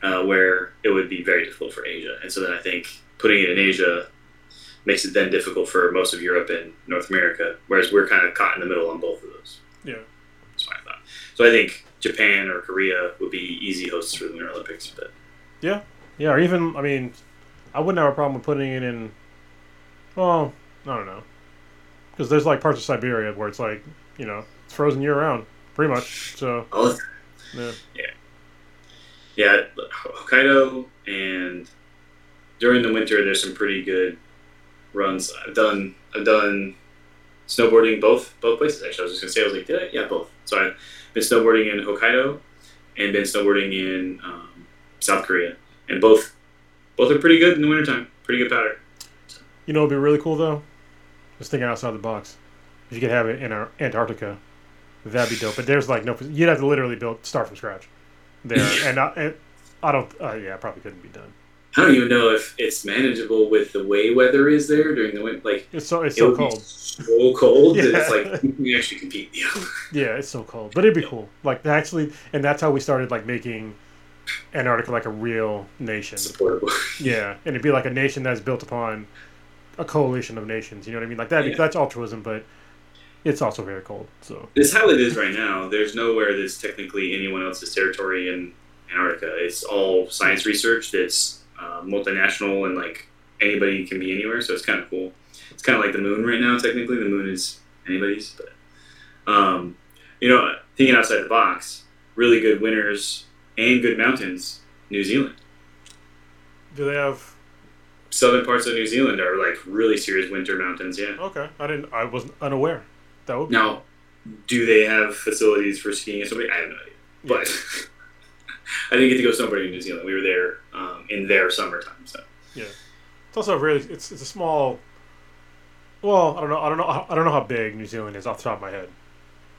Uh, where it would be very difficult for Asia, and so then I think putting it in Asia makes it then difficult for most of Europe and North America, whereas we're kind of caught in the middle on both of those. Yeah. That's my thought. So I think Japan or Korea would be easy hosts for the Winter Olympics, but Yeah, yeah, or even I mean, I wouldn't have a problem with putting it in. Well, I don't know, because there's like parts of Siberia where it's like you know it's frozen year round, pretty much. So oh, all the yeah, Yeah, Hokkaido and during the winter there's some pretty good runs. I've done I've done snowboarding both both places actually. I was just gonna say I was like, did I? Yeah, both. So I've been snowboarding in Hokkaido and been snowboarding in um, South Korea, and both both are pretty good in the wintertime. Pretty good powder. you know, it'd be really cool though. Just thinking outside the box. If you could have it in Ar- Antarctica, that'd be dope. But there's like no, you'd have to literally build start from scratch there, and I, and I don't. Uh, yeah, probably couldn't be done. I don't even know if it's manageable with the way weather is there during the winter. Like It's so it's so cold. so cold that it's Yeah. like you can actually compete. Yeah. Yeah, it's so cold, but it'd be cool. Like actually, and that's how we started like making Antarctica like a real nation. Supportable. Yeah, and it'd be like a nation that's built upon a coalition of nations. You know what I mean? Like that. Yeah. That's altruism, but it's also very cold. So It's how it is right now. There's nowhere that's technically anyone else's territory in Antarctica. It's all science research that's uh, multinational and like anybody can be anywhere. So it's kind of cool. It's kind of like the moon right now. Technically, the moon is anybody's. But um, you know, thinking outside the box, really good winters and good mountains. New Zealand. do they have? southern parts of New Zealand are like really serious winter mountains. Yeah. Okay, I didn't. I was unaware. That would be Now, do they have facilities for skiing and snowboarding? I have no idea. But I didn't get to go snowboarding in New Zealand. We were there um, in their summertime. So yeah, It's also really. It's it's a small. Well, I don't know. I don't know. I don't know how big New Zealand is off the top of my head.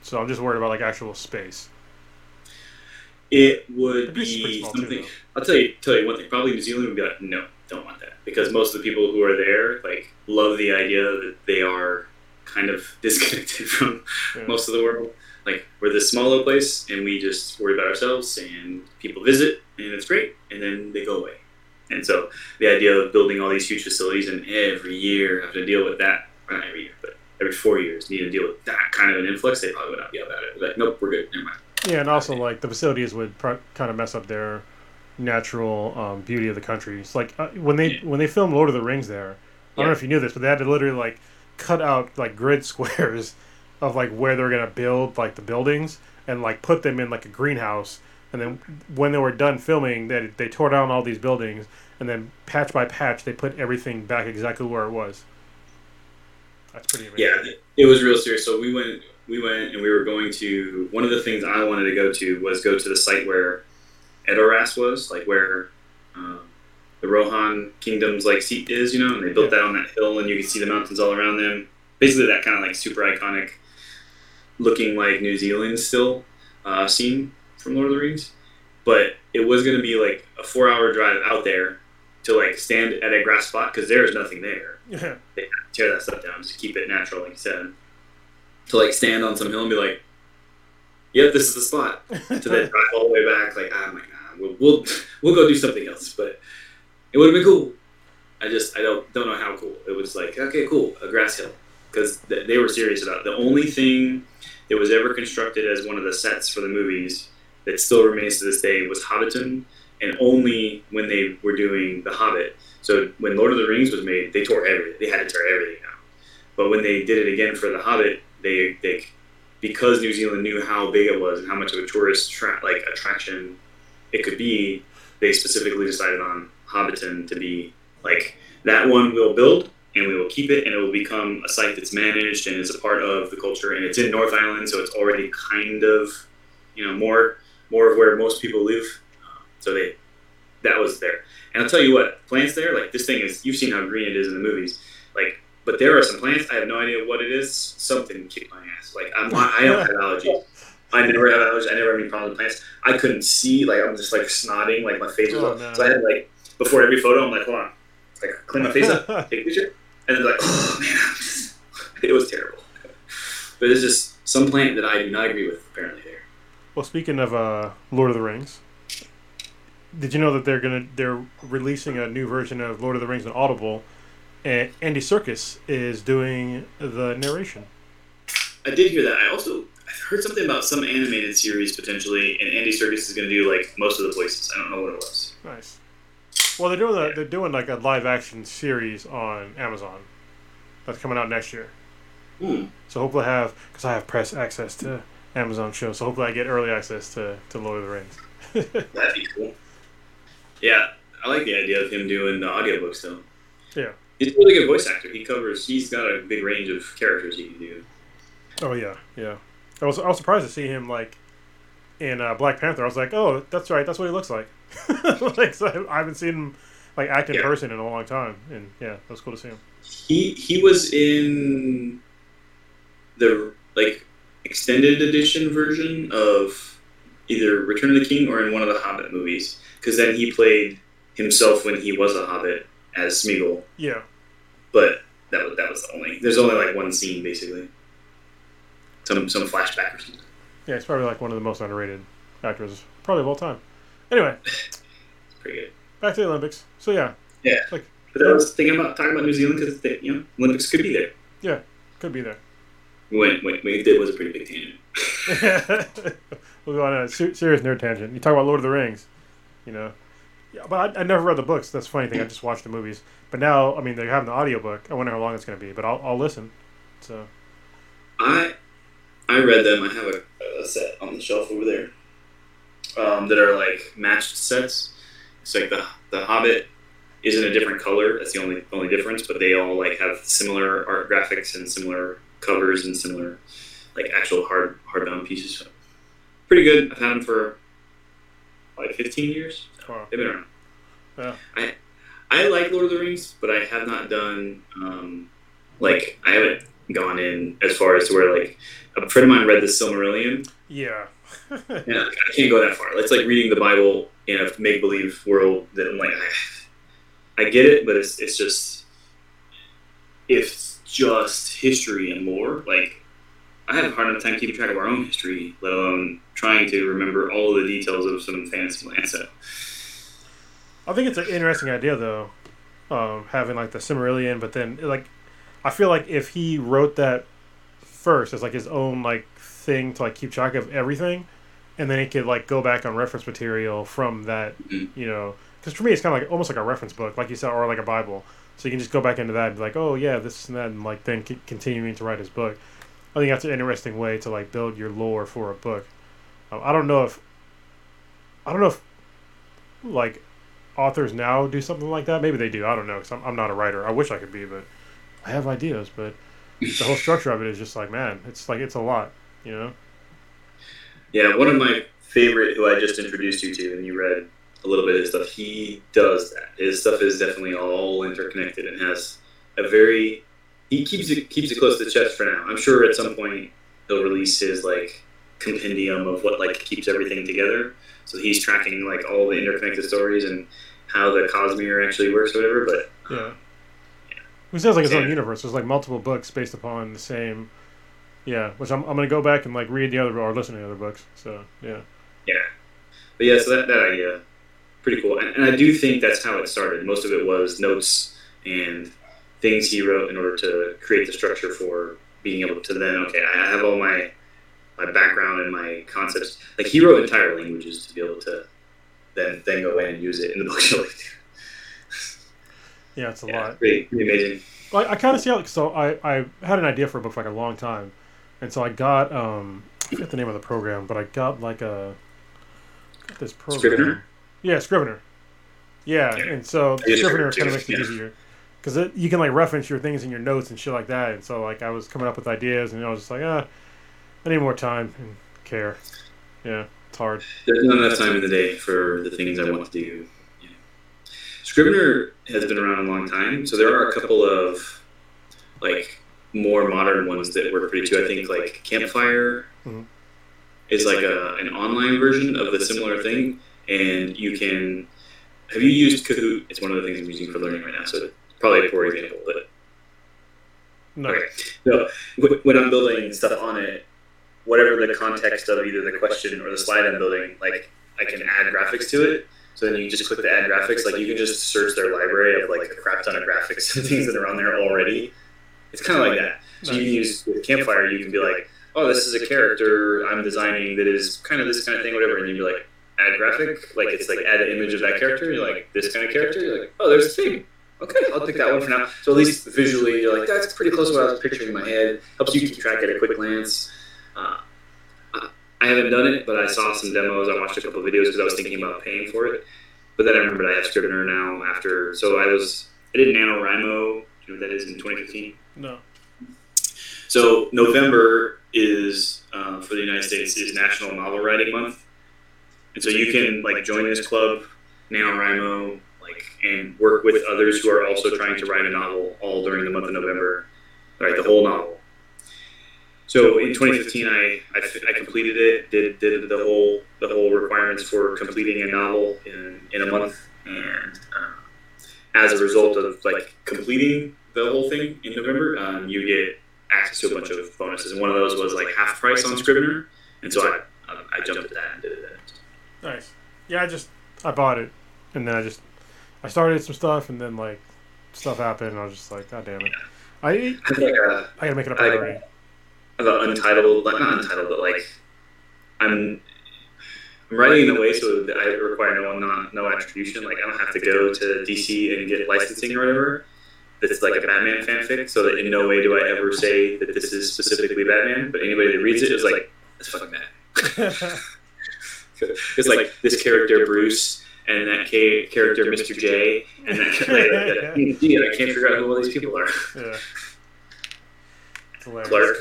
So I'm just worried about like actual space. it would be small, too, something. I'll tell you. Tell you one thing. Probably New Zealand would be like, no, don't want that, because most of the people who are there like love the idea that they are kind of disconnected from Yeah. most of the world. Like we're this small little place, and we just worry about ourselves, and people visit, and it's great, and then they go away. And so the idea of building all these huge facilities, and every year have to deal with that, not every year, but every four years need to deal with that kind of an influx, they probably would not be about it. Like, nope, we're good. Never mind. Yeah, and also like the facilities would pro- kind of mess up their natural um, beauty of the country. It's like uh, when they Yeah. when they filmed Lord of the Rings there. I don't Yeah. know if you knew this, but they had to literally like cut out like grid squares of like where they're gonna build like the buildings and like put them in like a greenhouse. And then when they were done filming, they they tore down all these buildings and then patch by patch they put everything back exactly where it was. That's pretty amazing. Yeah, it was real serious. So we went, we went, and we were going to. One of the things I wanted to go to was go to the site where Edoras was, like where um, the Rohan Kingdom's like seat is, you know. And they built that on that hill, and you could see the mountains all around them. Basically, that kind of like super iconic, looking like New Zealand still uh, scene from Lord of the Rings. But it was going to be like a four-hour drive out there to like stand at a grass spot because there is nothing there Yeah. tear that stuff down just to keep it natural, like you said. To like stand on some hill and be like, "Yep, this is the spot." To then drive all the way back, like, "Oh my god, we'll we'll, we'll go do something else." But it would have been cool. I just I don't don't know how cool. It was like, okay, cool, a grass hill, because th- they were serious about it. The only thing that was ever constructed as one of the sets for the movies that still remains to this day was Hobbiton, and only when they were doing The Hobbit. So when Lord of the Rings was made, they tore everything. They had to tear everything out. But when they did it again for The Hobbit, they they because New Zealand knew how big it was and how much of a tourist tra- like attraction it could be, they specifically decided on Hobbiton to be like that one we'll build and we will keep it and it will become a site that's managed and is a part of the culture. And it's in North Island so it's already kind of you know more more of where most people live. So they that was there. And I'll tell you what plants there like this thing is you've seen how green it is in the movies. Like but there are some plants I have no idea what it is. Something kicked my ass. Like I'm I don't have allergies. I never have allergies. I never have any problems with plants. I couldn't see like I'm just like snotting like my face was Oh, no. so I had like before every photo I'm like hold on. Like clean my face up. Take a picture, and like, oh man, it was terrible. But it's just some plant that I do not agree with. Apparently, there. Well, speaking of uh, Lord of the Rings, did you know that they're gonna they're releasing a new version of Lord of the Rings on Audible, and Andy Serkis is doing the narration. I did hear that. I also I heard something about some animated series potentially, and Andy Serkis is going to do like most of the voices. I don't know what it was. Nice. Well, they're doing a, they're doing like a live action series on Amazon that's coming out next year. Hmm. So hopefully I have because I have press access to Amazon shows. So hopefully I get early access to, to Lord of the Rings. That'd be cool. Yeah, I like the idea of him doing the audiobooks though. Yeah. He's a really good voice actor. He covers. He's got a big range of characters he can do. Oh yeah, yeah. I was I was surprised to see him like in uh, Black Panther. I was like, oh, that's right, that's what he looks like. like so I, haven't seen him like act in Yeah. person in a long time, and yeah, that was cool to see him. He he was in the like extended edition version of either Return of the King or in one of the Hobbit movies. Because then he played himself when he was a Hobbit as Smeagol. Yeah, But that was that was the only. There's only like one scene basically. Some some flashback or something. yeah, he's probably like one of the most underrated actors probably of all time. Anyway, It's pretty good. back to the Olympics. So yeah, Yeah. Like, But I was thinking about talking about New Zealand because you know Olympics could be there. Yeah, could be there. We went, went, we did was a pretty big tangent. we'll go on a serious nerd tangent. You talk about Lord of the Rings, you know. Yeah, but I, I never read the books. That's the funny thing. I just watched the movies. But now, I mean, they're having the audiobook. I wonder how long it's going to be, but I'll, I'll listen. So, I I read them. I have a, a set on the shelf over there um, that are like matched sets. It's like the the Hobbit is in a different color. That's the only only difference. But they all like have similar art graphics and similar covers and similar like actual hard hardbound pieces. So pretty good. I've had them for like 15 years. Wow. They've been around. Yeah. I I like Lord of the Rings, but I have not done um, like I haven't gone in as far as to where like a friend of mine read the Silmarillion. Yeah. Yeah, I can't go that far. It's like reading the Bible in a make believe world that I'm like I, I get it, but it's it's just it's just history and lore. Like I have a hard enough time keeping track of our own history, let alone trying to remember all the details of some fantasy land. So I think it's an interesting idea though, um, having like the Silmarillion, but then like, I feel like if he wrote that first as like his own like thing to like keep track of everything, and then it could like go back on reference material from that, Mhm. you know, because for me it's kind of like almost like a reference book, like you said, or like a Bible. So you can just go back into that and be like, oh yeah, this and that, and like then c- continuing to write his book. I think that's an interesting way to like build your lore for a book. Um, I don't know if, I don't know if, like, authors now do something like that. Maybe they do. I don't know. Cause I'm, I'm not a writer. I wish I could be, but I have ideas. But the whole structure of it is just like, man, it's like it's a lot, you know. Yeah, one of my favorite who I just introduced you to, and you read a little bit of his stuff. He does that. His stuff is definitely all interconnected and has a very. He keeps it keeps it close to the chest for now. I'm sure at some point he'll release his like compendium of what like keeps everything together. So he's tracking like all the interconnected stories and how the Cosmere actually works, or whatever. But Yeah. It sounds like its own Yeah. universe. There's like multiple books based upon the same. Yeah, which I'm, I'm gonna go back and like read the other or listen to the other books. So yeah. Yeah, but yeah, so that, that idea, pretty cool. And, and I do think that's how it started. Most of it was notes and things he wrote in order to create the structure for being able to then, okay, I have all my my background and my concepts. Like he wrote entire languages to be able to then then go in and use it in the bookshelf. Yeah, it's a yeah, lot. pretty, pretty amazing. Like I kind of see how. So I I had an idea for a book for like a long time, and so I got um I forget the name of the program, but I got like a got this program. Scrivener? Yeah, Scrivener. Yeah, Yeah. and so Scrivener Scrivener kind of makes it yeah. easier because you can like reference your things in your notes and shit like that. And so like I was coming up with ideas, and I was just like, ah, I need more time and care. Yeah, it's hard. There's not enough time in the day for the things I want to do. Yeah. Scrivener has been around a long time, so there are a couple of like more modern ones that work pretty too. I think like Campfire Mhm. is like a, an online version of the similar thing, and you can. Have you used Kahoot? It's one of the things I'm using for learning right now, so it's probably a poor example, but No. Okay. So wh- when I'm building stuff on it, whatever the context of either the question or the slide I'm building, like I can add graphics to it. So then you just click the add graphics. Like you can just search their library of like a crap ton of graphics and things that are on there already. It's kind of like that. So you can use with Campfire. You can be like, oh, this is a character I'm designing that is kind of this kind of thing, whatever. And you be like, add graphic. Like it's like add an image of that character. You're like this kind of character. You're like, oh, there's a thing. Okay, I'll pick that one for now. So at least visually, you're like, that's pretty close to what I was picturing in my head. Helps you keep track at a quick glance. Uh, I- haven't done it, but I saw some demos. I watched a couple videos because I was thinking about paying for it. But then I remembered I have Scrivener now. After so I was I did NaNoWriMo. You know that is in 2015? No. So November is uh, for the United States is National Novel Writing Month, and so you can like join this club, NaNoWriMo, like and work with others who are also trying to write a novel all during the month of November, write the whole novel. So in 2015, I, I, I completed it, did, did the whole the whole requirements for completing a novel in, in a month, and uh, as a result of like completing the whole thing in November, um, you get access to a bunch of bonuses, and one of those was like half price on Scrivener, and so I I, I jumped at that and did it. Nice. Yeah, I just I bought it, and then I just I started some stuff, and then like stuff happened, and I was just like, God damn it! I I have like a, I gotta make it a priority. I untitled, like not untitled, but like I'm. I'm writing in a way so that I require no no, no attribution. Like I don't have to go to DC and get licensing or whatever. That's like a Batman fanfic, so that in no way do I ever say that this is specifically Batman. But anybody that reads it is like, "That's fucking bad." It's like this character Bruce and that ca- character Mr. J and that gee, I can't figure out who all these people are. Yeah. It's hilarious. Clark.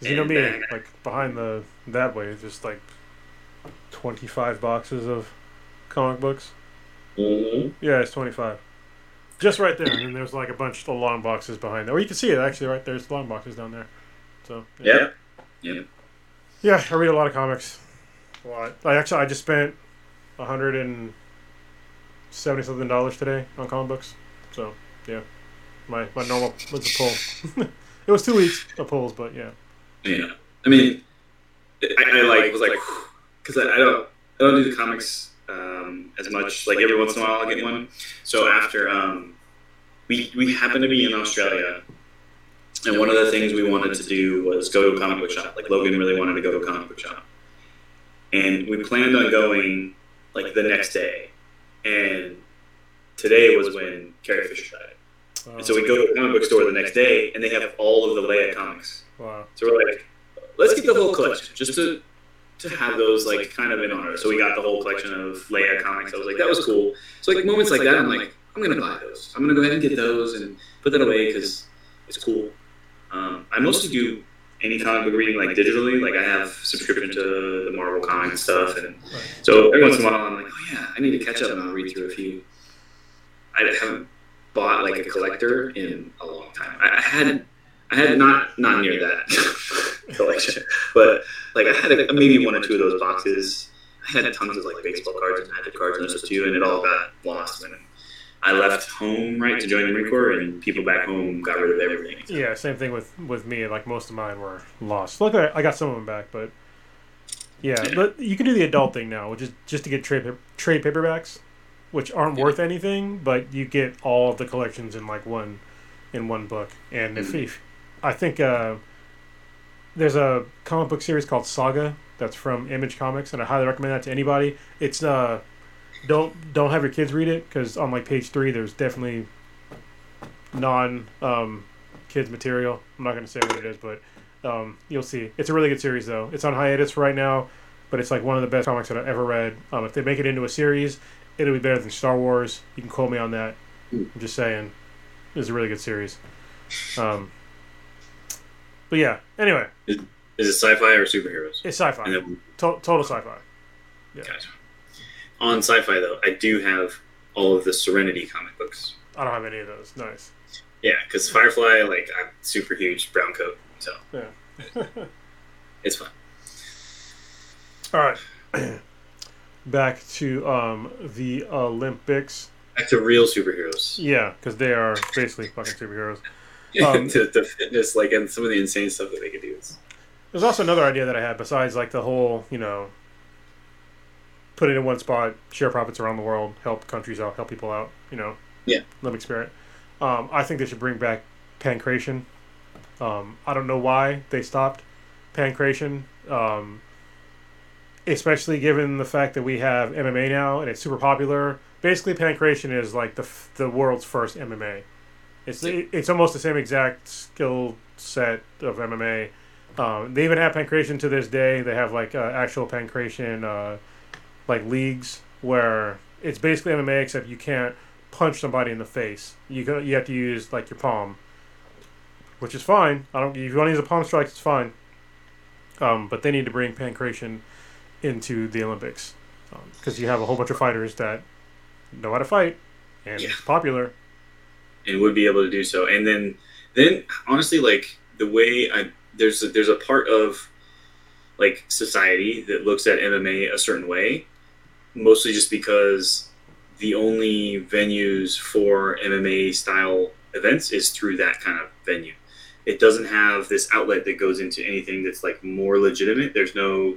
'Cause you know me, Batman. like behind the that way, just like twenty five boxes of comic books. Mm-hmm. Yeah, it's twenty five. Just right there, and then there's like a bunch of long boxes behind there. Or you can see it actually right there's long boxes down there. So Yeah. Yeah. Yeah, I read a lot of comics. A lot. I actually I just spent a hundred and seventy something dollars today on comic books. So yeah, my my normal was a pull. it was two weeks of pulls, but yeah. Yeah. I mean, I, I like was like because I, I don't I don't do the comics um, as much. Like every once in a while, I get one. So after um, we we happened to be in Australia, and one of the things we wanted to do was go to a comic book shop. Like Logan really wanted to go to a comic book shop, and we planned on going like the next day, and today was when Carrie Fisher died. Uh, And so we go to a comic book store the next day, and they have all of the Leia comics. wow. So we're like, let's get the whole collection just to to have those like kind of in honor. So we got the whole collection of Leia comics. I was like, that was cool. So like moments like that, I'm like, I'm gonna buy those. I'm gonna go ahead and get those and put that away because it's cool. Um, I mostly do any comic book reading like digitally. Like I have subscription to the Marvel comic stuff, and so every once in a while I'm like, oh yeah, I need to catch up and I'll read through a few. I haven't bought like a collector in a long time. I, I had I had not not near that collection, but like I had a, maybe one or two of those boxes. I had tons of like baseball cards and magic cards and those too, and it all got lost when I left home right to join the Marine Corps, and people back home got rid of everything. Yeah, same thing with with me. Like most of mine were lost. Luckily, I got some of them back, but yeah, Yeah. but you can do the adult thing now, which is just to get trade trade paperbacks, which aren't Yeah. worth anything, but you get all of the collections in like one in one book. And Mhm. if I think uh, there's a comic book series called Saga that's from Image Comics, and I highly recommend that to anybody. It's uh, don't don't have your kids read it because on like page three, there's definitely non um, kids material. I'm not going to say what it is, but um, you'll see. It's a really good series, though. It's on hiatus right now, but it's like one of the best comics that I've ever read. Um, if they make it into a series, it'll be better than Star Wars. You can quote me on that. I'm just saying, it's a really good series. Um, but yeah, anyway, Is it sci-fi or superheroes? it's sci-fi. Then, To- total sci-fi. Yeah. gotcha. On sci-fi though, I do have all of the Serenity comic books. I don't have any of those. Nice. Yeah, because Firefly, like, I'm super huge brown coat, so Yeah. it's fun. All right. Back to um, the Olympics. Back to real superheroes. Yeah, because they are basically fucking superheroes. Um, the, the fitness, like, and some of the insane stuff that they could do. Is, There's also another idea that I had besides like the whole, you know, put it in one spot, share profits around the world, help countries out, help people out, you know. Yeah. Olympic spirit. Um, I think they should bring back pancration. Um, I don't know why they stopped pancration. Um, especially given the fact that we have MMA now and it's super popular. Basically, pancration is like the f- the world's first MMA. It's it's almost the same exact skill set of MMA. Um, they even have pancration to this day. They have like uh, actual pancration uh, like leagues where it's basically MMA except you can't punch somebody in the face. You go, you have to use like your palm, which is fine. I don't. If you want to use a palm strike, it's fine. Um, but they need to bring pancration into the Olympics because you have a whole bunch of fighters that know how to fight and Yeah. it's popular. and would be able to do so. And then, then honestly, like the way I there's a, there's a part of like society that looks at MMA a certain way, mostly just because the only venues for MMA style events is through that kind of venue. It doesn't have this outlet that goes into anything that's like more legitimate. There's no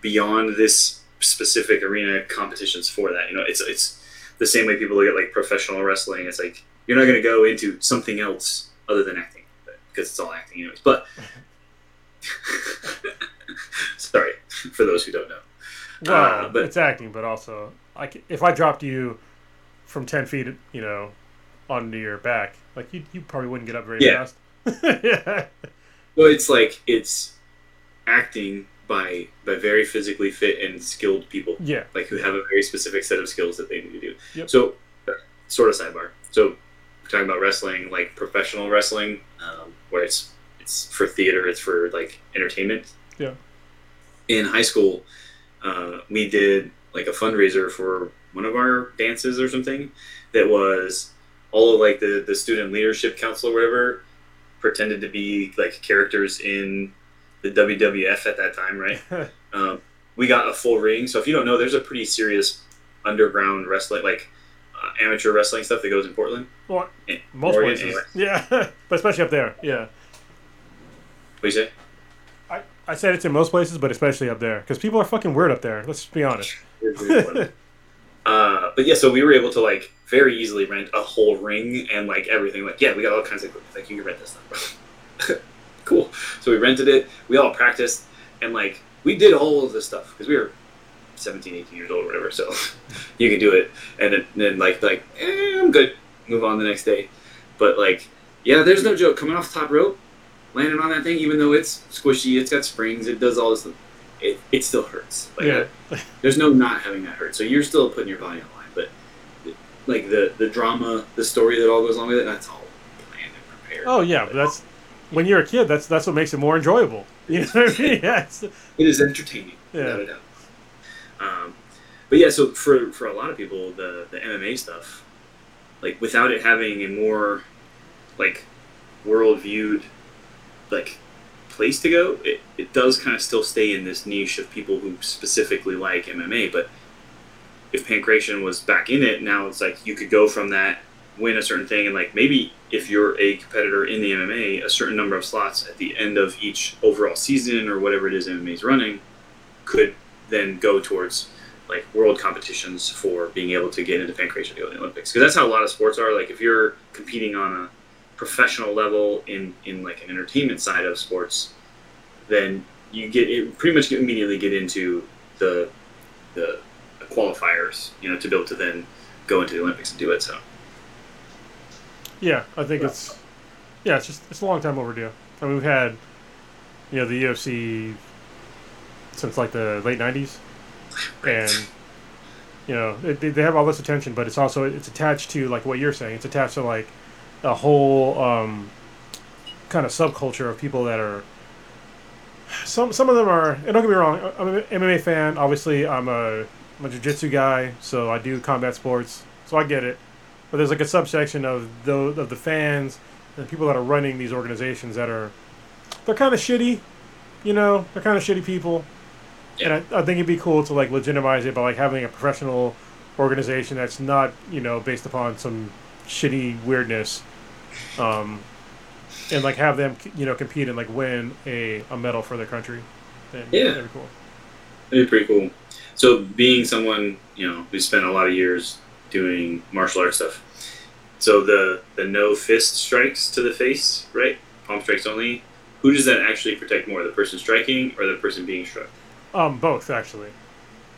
beyond this specific arena competitions for that. You know, it's it's the same way people look at like professional wrestling. It's like you're not going to go into something else other than acting because it's all acting anyways. But sorry for those who don't know. Well, Uh, but- it's acting, but also like if I dropped you from ten feet, you know, onto your back, like you you probably wouldn't get up very Yeah. fast. yeah. Well, it's like it's acting, by by very physically fit and skilled people Yeah. like who have a very specific set of skills that they need to do. Yep. So, sort of sidebar. So, talking about wrestling, like professional wrestling, um, where it's it's for theater, it's for like entertainment. Yeah. In high school, uh, we did like a fundraiser for one of our dances or something that was all of like the the student leadership council or whatever pretended to be like characters in the WWF at that time, right? um, we got a full ring. So if you don't know, there's a pretty serious underground wrestling, like uh, amateur wrestling stuff that goes in Portland. Well, Eh, most Oregon, places. anyway. Yeah, but especially up there. Yeah. What do you say? I, said it's in most places, but especially up there because people are fucking weird up there. Let's be honest. uh, but yeah, so we were able to like very easily rent a whole ring and like everything. Like yeah, we got all kinds of. Like you can rent this stuff. cool. So we rented it. We all practiced and like we did all of this stuff because we were 17, 18 years old or whatever. So you can do it. And then, then like like eh, I'm good. Move on the next day. But like yeah, there's no joke. Coming off the top rope, landing on that thing, even though it's squishy, it's got springs, it does all this. It, it still hurts. Like Yeah. there's no not having that hurt. So you're still putting your body on the line, but like the the drama, the story that all goes along with it, that's all planned and prepared. Oh yeah, but that's when you're a kid. That's that's what makes it more enjoyable. You know what I mean? Yeah. it is entertaining, Yeah. without a doubt. Um, but yeah, so for for a lot of people, the the MMA stuff, like without it having a more like world viewed like place to go, it, it does kind of still stay in this niche of people who specifically like MMA. But if Pancration was back in it, now it's like you could go from that, win a certain thing, and like maybe if you're a competitor in the MMA, a certain number of slots at the end of each overall season or whatever it is MMA is running could then go towards like world competitions for being able to get into pancration to go to the Olympics. Because that's how a lot of sports are. Like if you're competing on a professional level in, in like an entertainment side of sports, then you get it pretty much immediately get into the the qualifiers, you know, to be able to then go into the Olympics and do it. So Yeah, I think it's yeah, it's just it's a long time overdue. I mean, we've had you know the UFC since like the late '90s, and you know they, they have all this attention, but it's also it's attached to like what you're saying. It's attached to like a whole um, kind of subculture of people that are. Some some of them are. And don't get me wrong. I'm an MMA fan. Obviously, I'm a I'm a jiu-jitsu guy, so I do combat sports, so I get it. But there's like a subsection of the of the fans and people that are running these organizations that are they're kind of shitty, you know, they're kind of shitty people. And I, I think it'd be cool to like legitimize it by like having a professional organization that's not you know based upon some shitty weirdness, um, and like have them you know compete and like win a, a medal for their country. Yeah. that'd be cool. That'd be pretty cool. So, being someone you know who spent a lot of years doing martial arts stuff, so the the no fist strikes to the face, right? Palm strikes only. Who does that actually protect more, the person striking or the person being struck? Um, both actually.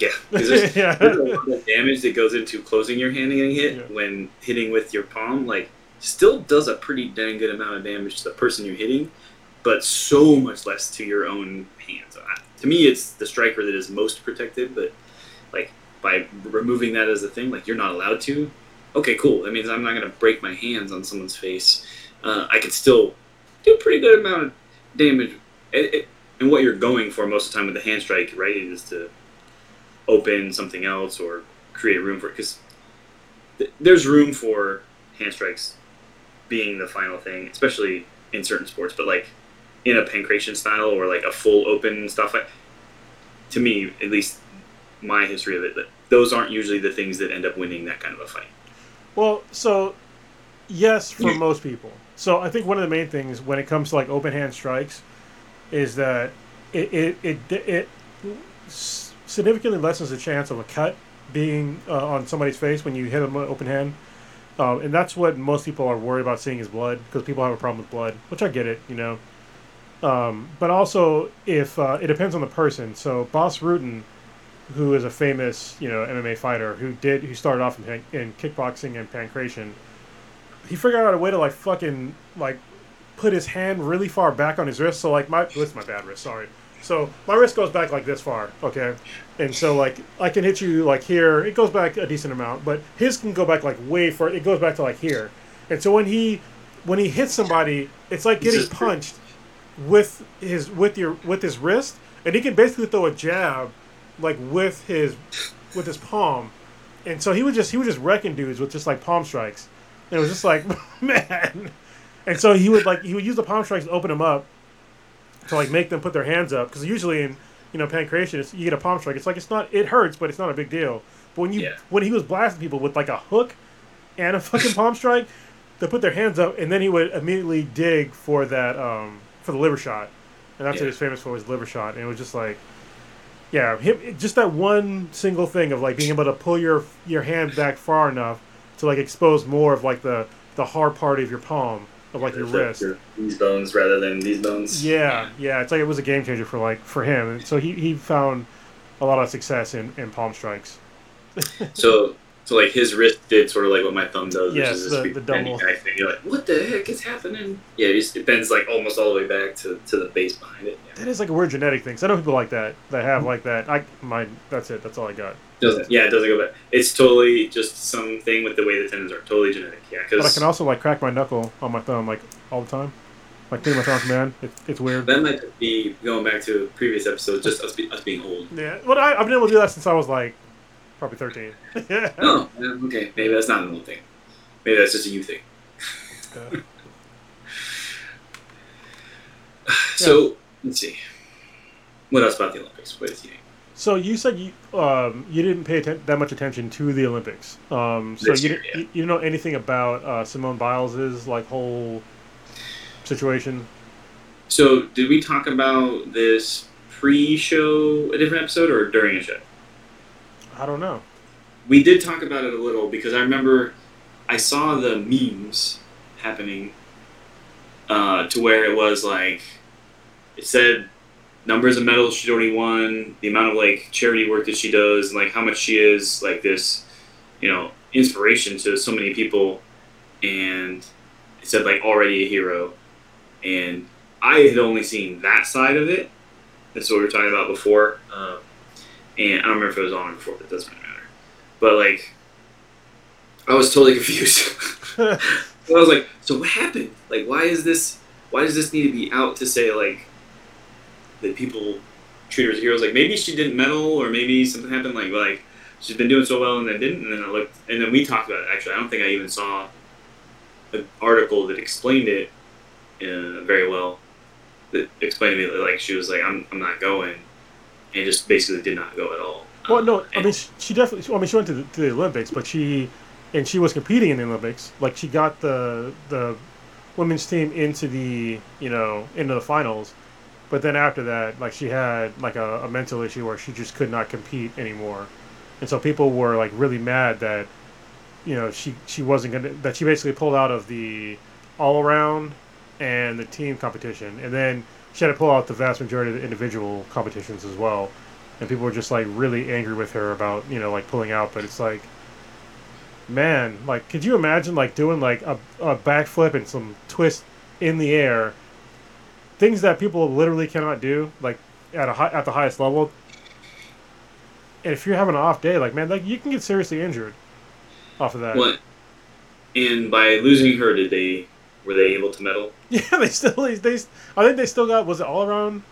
Yeah, 'cause there's, yeah. there's a lot of damage that goes into closing your hand and getting hit Yeah. when hitting with your palm. Like, still does a pretty dang good amount of damage to the person you're hitting, but so much less to your own hands. To me, it's the striker that is most protected, but like by removing that as a thing, like you're not allowed to. Okay, cool. That means I'm not going to break my hands on someone's face. Uh, I could still do a pretty good amount of damage. It, it, and what you're going for most of the time with the hand strike, right, is to open something else or create room for it. Because th- there's room for hand strikes being the final thing, especially in certain sports. But like in a pancration style or like a full open stuff, like, to me, at least my history of it, those aren't usually the things that end up winning that kind of a fight. Well, so yes, for most people. So I think one of the main things when it comes to like open hand strikes is that it it it, it significantly lessens the chance of a cut being uh, on somebody's face when you hit them with open hand. Um, and that's what most people are worried about seeing is blood because people have a problem with blood, which I get it, you know. Um, but also, if uh, it depends on the person. So Bas Rutten, who is a famous, you know, MMA fighter who did who started off in, in kickboxing and pancration, he figured out a way to like fucking like put his hand really far back on his wrist. So like my what's my bad wrist? Sorry. So my wrist goes back like this far, okay, and so like I can hit you like here. It goes back a decent amount, but his can go back like way far. It goes back to like here, and so when he when he hits somebody, it's like getting punched with his with your with his wrist, and he can basically throw a jab like with his with his palm, and so he would just he would just wrecking dudes with just like palm strikes, and it was just like man, and so he would like he would use the palm strikes to open them up to like make them put their hands up because usually in you know pancration it's, you get a palm strike it's like it's not it hurts but it's not a big deal but when you Yeah. when he was blasting people with like a hook and a fucking palm strike they put their hands up and then he would immediately dig for that um for the liver shot and that's Yeah. what he was famous for was liver shot and it was just like yeah him just that one single thing of like being able to pull your your hand back far enough to like expose more of like the the hard part of your palm of like your wrist These bones rather than these bones. yeah, yeah. It's like it was a game changer for like for him. So he, he found a lot of success in, in palm strikes. So, so like his wrist did sort of like what my thumb does, Yes, which is the- the double. back thing. You're like, what the heck is happening? Yeah, it, just, it bends like almost all the way back to, to the base behind it. Yeah. That is like a weird genetic thing. 'cause I know people like that that have like that. I my that's it. That's all I got. Doesn't yeah, it doesn't go back. It's totally just something with the way the tendons are. Totally genetic. Yeah, But I can also like crack my knuckle on my thumb like all the time. Like clean my thumb, man. It, it's weird. that might be going back to previous episodes, just us, be, us being old. Yeah. Well, I, I've been able to do that since I was like probably thirteen. yeah. Oh, okay. Maybe that's not an old thing. Maybe that's just a you thing. So let's see. What else about the Olympics? What is he? So you said you um, you didn't pay atten- that much attention to the Olympics. Um, so you, year, yeah. you you don't know anything about uh, Simone Biles's like whole situation. So did we talk about this pre-show, a different episode, or during a show? I don't know. We did talk about it a little because I remember I saw the memes happening uh, to where it was like it said numbers of medals she'd already won, the amount of like charity work that she does, and like how much she is like this, you know, inspiration to so many people, and it said like already a hero, and I had only seen that side of it. That's what we were talking about before, um, and I don't remember if it was on before, but it doesn't matter. But like, I was totally confused. I was like, so what happened? Like, why is this? Why does this need to be out to say like that people treat her as heroes? Like maybe she didn't medal, or maybe something happened. Like like she's been doing so well and then didn't. And then I looked, and then we talked about it. Actually, I don't think I even saw an article that explained it uh, very well. That explained to me that like she was like, I'm I'm not going, and just basically did not go at all. Well, no, I mean she, she definitely. I mean she went to the, to the Olympics, but she and she was competing in the Olympics. Like she got the the women's team into the you know into the finals, but then after that, like she had like a, a mental issue where she just could not compete anymore, and so people were like really mad that you know she she wasn't gonna that she basically pulled out of the all around and the team competition, and then she had to pull out the vast majority of the individual competitions as well. And people were just like really angry with her about you know like pulling out. But it's like man like could you imagine like doing like a, a backflip and some twist in the air? Things that people literally cannot do like at a high, at the highest level. And if you're having an off day like man like you can get seriously injured off of that. What? And by losing her, did they were they able to medal? Yeah, they still they, they I think they still got was it all around.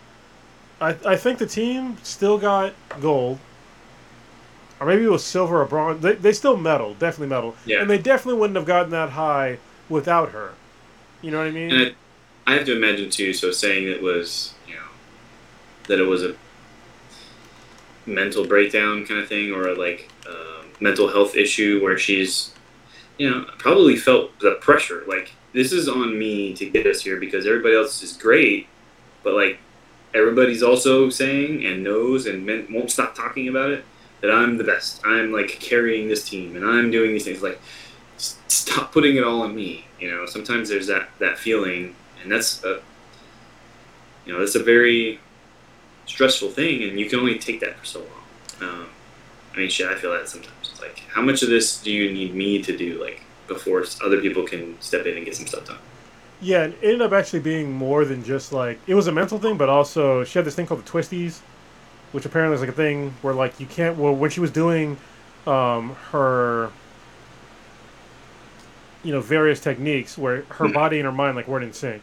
I I think the team still got gold, or maybe it was silver or bronze. They they still medal, definitely medal, Yeah. and they definitely wouldn't have gotten that high without her. You know what I mean? And I, I have to imagine too. So saying it was, you know, that it was a mental breakdown kind of thing, or like a mental health issue where she's, you know, probably felt the pressure. Like this is on me to get us here because everybody else is great, but like everybody's also saying and knows and men- won't stop talking about it that I'm the best. I'm like carrying this team and I'm doing these things. Like s- stop putting it all on me. You know, sometimes there's that that feeling, and that's a you know that's a very stressful thing, and you can only take that for so long. Um, I mean, shit, I feel that sometimes. It's like, how much of this do you need me to do, like before other people can step in and get some stuff done? Yeah, it ended up actually being more than just like it was a mental thing, but also she had this thing called the twisties, which apparently is like a thing where like you can't. Well, when she was doing um, her, you know, various techniques where her body and her mind like weren't in sync,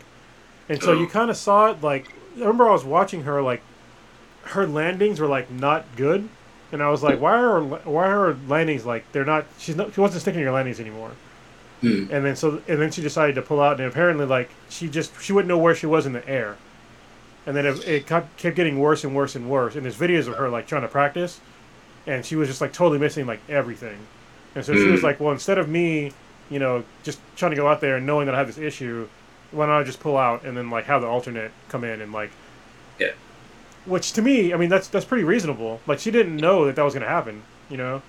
and so you Oh. kind of saw it. Like, I remember I was watching her like, her landings were like not good, and I was like, why are her, why are her landings like they're not? She's not. She wasn't sticking to your landings anymore Hmm. and then so and then she decided to pull out and apparently like she just she wouldn't know where she was in the air and then it, it kept, getting worse and worse and worse and there's videos of her like trying to practice and she was just like totally missing like everything and so she was Mm. like well instead of me you know just trying to go out there and knowing that i have this issue why don't i just pull out and then like have the alternate come in and like Yeah. which to me i mean that's that's pretty reasonable like she didn't know that that was going to happen you know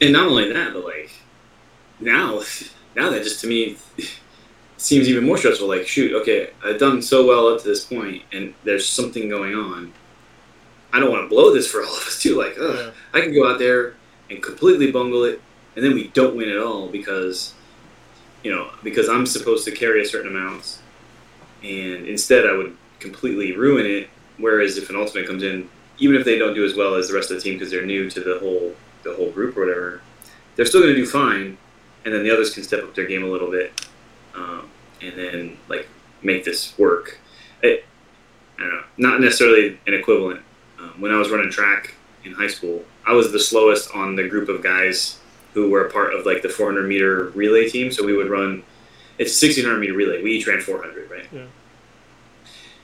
And not only that, but like now, now that just to me seems even more stressful. Like, shoot, okay, I've done so well up to this point, and there's something going on. I don't want to blow this for all of us too. Like, ugh, Yeah. I can go out there and completely bungle it, and then we don't win at all because, you know, because I'm supposed to carry a certain amount, and instead I would completely ruin it. Whereas if an ultimate comes in, even if they don't do as well as the rest of the team because they're new to the whole the whole group or whatever, they're still going to do fine, and then the others can step up their game a little bit, um, and then like make this work. It, I don't know, not necessarily an equivalent. Um, when I was running track in high school, I was the slowest on the group of guys who were a part of like the 400 meter relay team. So we would run. It's a 1600 meter relay. We each ran 400, right? Yeah.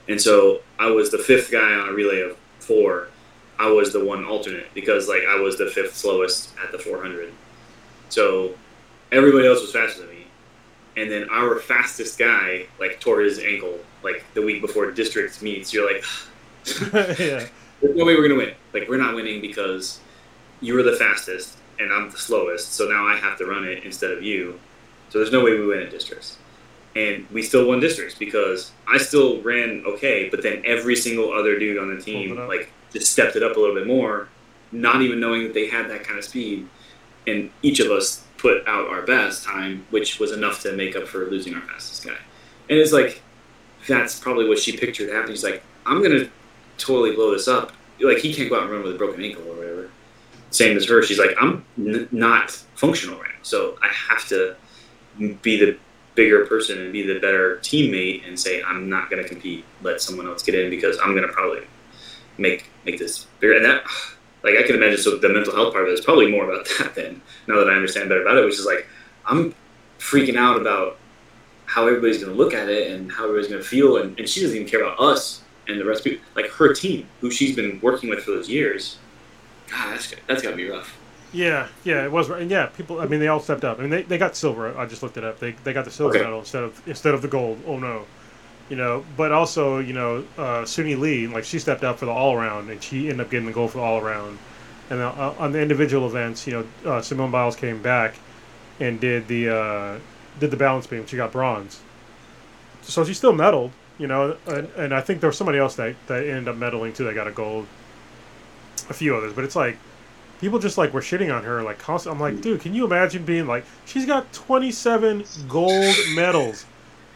And so I was the fifth guy on a relay of four. I was the one alternate because like I was the fifth slowest at the 400. So everybody else was faster than me. And then our fastest guy like tore his ankle like the week before district meets. You're like, yeah there's no way we're gonna win. Like we're not winning because you were the fastest and I'm the slowest. So now I have to run it instead of you. So there's no way we win at districts. And we still won districts because I still ran okay, but then every single other dude on the team Pulled it up. like just stepped it up a little bit more, not even knowing that they had that kind of speed. And each of us put out our best time, which was enough to make up for losing our fastest guy. And it's like that's probably what she pictured happening. She's like, I'm gonna totally blow this up. Like he can't go out and run with a broken ankle or whatever. Same as her. She's like, I'm n- not functional right now, so I have to be the bigger person and be the better teammate and say I'm not going to compete. Let someone else get in because I'm going to probably make make this bigger. And that, like, I can imagine. So the mental health part of it is probably more about that. Then now that I understand better about it, which is like I'm freaking out about how everybody's going to look at it and how everybody's going to feel, and, and she doesn't even care about us and the rest of people, like her team, who she's been working with for those years. God, that's that's got to be rough. Yeah, yeah, it was. And yeah, people. I mean, they all stepped up. I mean, they, they got silver. I just looked it up. They, they got the silver Okay. medal instead of instead of the gold. Oh no, you know. But also, you know, uh, Suni Lee, like she stepped up for the all around, and she ended up getting the gold for the all around. And then, uh, on the individual events, you know, uh, Simone Biles came back and did the uh, did the balance beam. She got bronze. So she still medaled, you know. And, and I think there was somebody else that that ended up medaling too. That got a gold. A few others, but it's like people just like were shitting on her like constant. I'm like, dude, can you imagine being like, she's got 27 gold medals,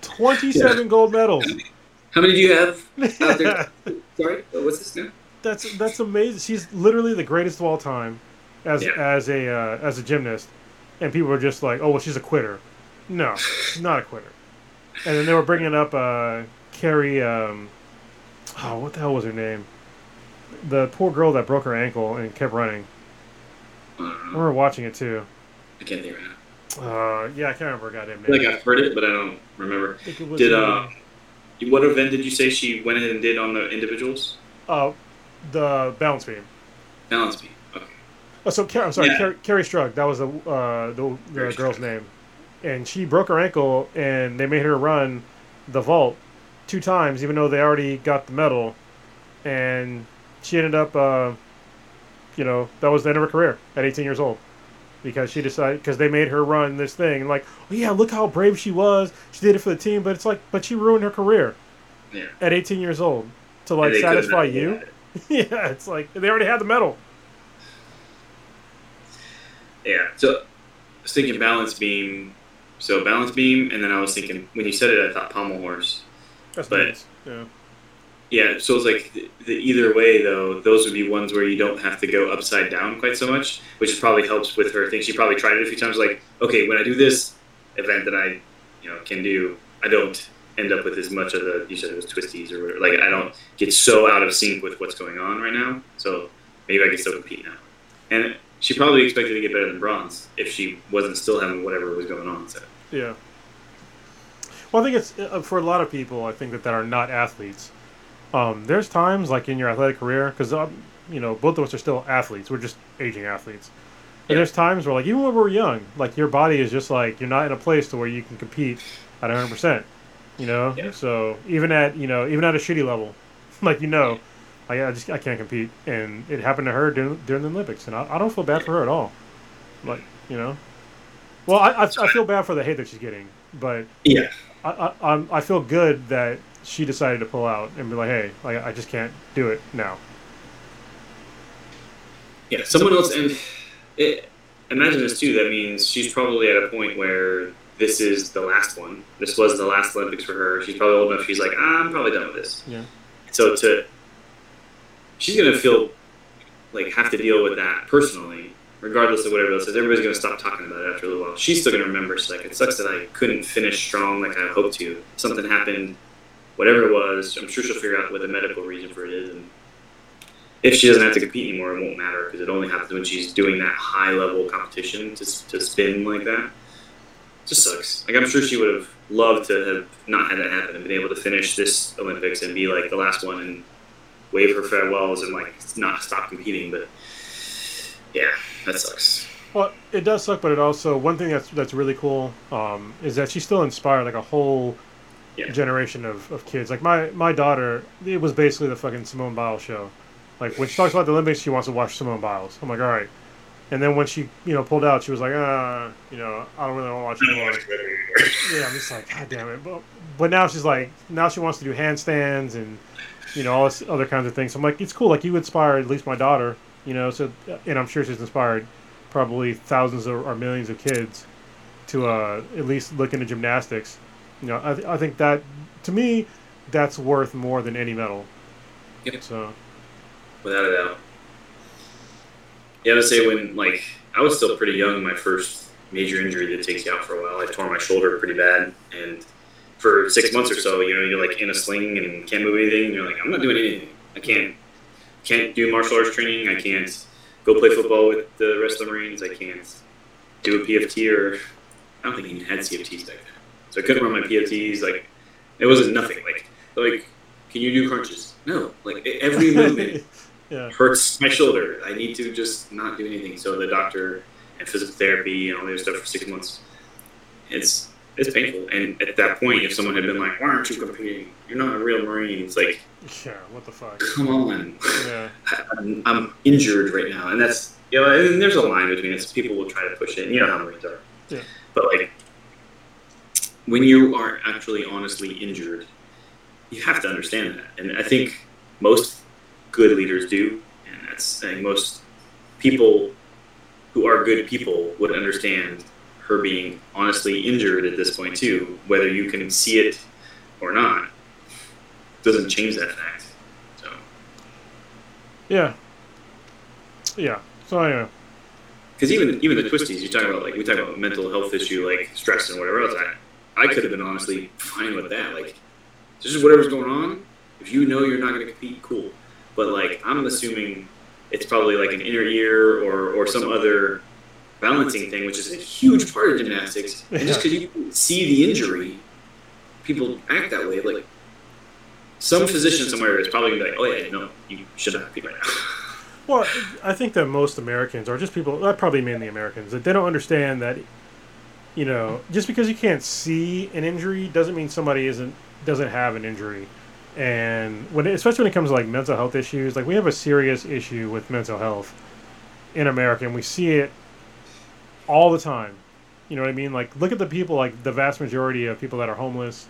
27 gold medals. How many do you have out there? Sorry, uh, what's this now? that's that's amazing. She's literally the greatest of all time as Yeah. as a uh, as a gymnast, and people were just like, oh well, she's a quitter. No, she's not a quitter. And then they were bringing up uh, Kerri. Um, oh, what the hell was her name? The poor girl that broke her ankle and kept running. I I know. remember watching it too. I can't think now. Uh, yeah, I can't remember her goddamn name. like I've heard it, but I don't remember. I think it was, Did uh, what event did you say she went in and did on the individuals? uh, the balance beam. Balance beam. Okay. Oh, so Car- I'm sorry, Yeah. Car- Kerri Strug. That was the uh, the, the girl's Strug. name, and she broke her ankle, and they made her run the vault two times, even though they already got the medal, and she ended up, uh, you know, that was the end of her career at 18 years old. Because she decided, because they made her run this thing, and like, oh yeah, look how brave she was. She did it for the team, but it's like, but she ruined her career Yeah. at 18 years old to like And they could've satisfy you. yeah, it's like they already had the medal. Yeah. So I was thinking balance beam. So balance beam, and then I was thinking when you said it, I thought pommel horse. That's But- nice. Yeah. Yeah, so it's like the, the, either way though, those would be ones where you don't have to go upside down quite so much, which probably helps with her thing. She probably tried it a few times. Like, okay, when I do this event that I, you know, can do, I don't end up with as much of the you said it was twisties or whatever. Like, I don't get so out of sync with what's going on right now. So maybe I can still compete now. And she probably expected to get better than bronze if she wasn't still having whatever was going on. So Yeah. Well, I think it's uh, for a lot of people. I think that that are not athletes. Um, there's times like in your athletic career because um, you know both of us are still athletes. We're just aging athletes. And there's times where like even when we're young, like your body is just like you're not in a place to where you can compete at 100. percent You know. Yeah. So even at you know even at a shitty level, like you know, like I just I can't compete, and it happened to her during, during the Olympics, and I, I don't feel bad for her at all. Like you know. Well, I, I, I feel bad for the hate that she's getting, but yeah, I, I, I'm, I feel good that she decided to pull out and be like, hey, I, I just can't do it now. Yeah, someone else, and it, imagine this too. That means she's probably at a point where this is the last one. This was the last Olympics for her. She's probably old enough. She's like, ah, I'm probably done with this. Yeah. So to, she's gonna feel like have to deal with that personally, regardless of whatever else says. Everybody's gonna stop talking about it after a little while. She's still gonna remember. She's like, it sucks that I couldn't finish strong like I hoped to. Something happened, whatever it was. I'm sure she'll figure out what the medical reason for it is, and if she doesn't have to compete anymore, it won't matter because it only happens when she's doing that high level competition to, to spin like that. It just sucks. Like I'm sure she would have loved to have not had that happen and been able to finish this Olympics and be like the last one and wave her farewells and like not stop competing. But yeah, that sucks. Well, it does suck, but it also one thing that's that's really cool um, is that she still inspired like a whole Yeah. generation of, of kids. Like my my daughter, it was basically the fucking Simone Biles show. Like when she talks about the Olympics, she wants to watch Simone Biles. I'm like, all right. And then when she you know pulled out, she was like, ah, you know, I don't really want to watch anymore. yeah, I'm just like, God damn it. But, but now she's like, now she wants to do handstands and, you know, all this other kinds of things. So I'm like, it's cool. Like, you inspire at least my daughter, you know, so, and I'm sure she's inspired probably thousands or, or millions of kids to uh, at least look into gymnastics. You know, I, th- I think that, to me, that's worth more than any medal. Yep. So, without a doubt. Yeah, to say when like I was still pretty young, my first major injury that takes you out for a while. I tore my shoulder pretty bad, and for six months or so, you know, you're like in a sling and can't move anything. And you're like, I'm not doing anything. I can't can't do martial arts training. I can't go play football with the rest of the Marines. I can't do a PFT or I don't think even had CFTs back then. So I couldn't run my PFTs. Like it wasn't nothing. Like like can you do crunches? No. Like every movement yeah. hurts my shoulder. I need to just not do anything. So the doctor and physical therapy and all the other stuff for six months. It's it's painful. And at that point, if someone had been like, "Why aren't you competing? You're not a real Marine," it's like, Yeah, what the fuck? "Come on, Yeah. I'm, I'm injured right now." And that's you know, and there's a line between it. People will try to push it. And you know how Marines are. Yeah. But like, when you are actually honestly injured, you have to understand that. And I think most good leaders do, and that's saying most people who are good people would understand her being honestly injured at this point too, whether you can see it or not, doesn't change that fact. So Yeah. Yeah. So, anyway. because uh, even even the twisties you talk about like we talk about mental health issue like stress and whatever else I, I could have been honestly fine with that. Like this is whatever's going on if you know you're not going to compete cool. But like i'm assuming it's probably like an inner ear or or some other balancing thing which is a huge part of gymnastics. And just because you see the injury people act that way. Like some physician somewhere is probably gonna be like oh yeah no you should not compete right now. Well, I think that most Americans, or just people, uh, probably mainly Americans, that they don't understand that, you know, just because you can't see an injury doesn't mean somebody isn't doesn't have an injury. And when, especially when it comes to like mental health issues, like we have a serious issue with mental health in America, and we see it all the time. You know what I mean? Like, look at the people, like the vast majority of people that are homeless.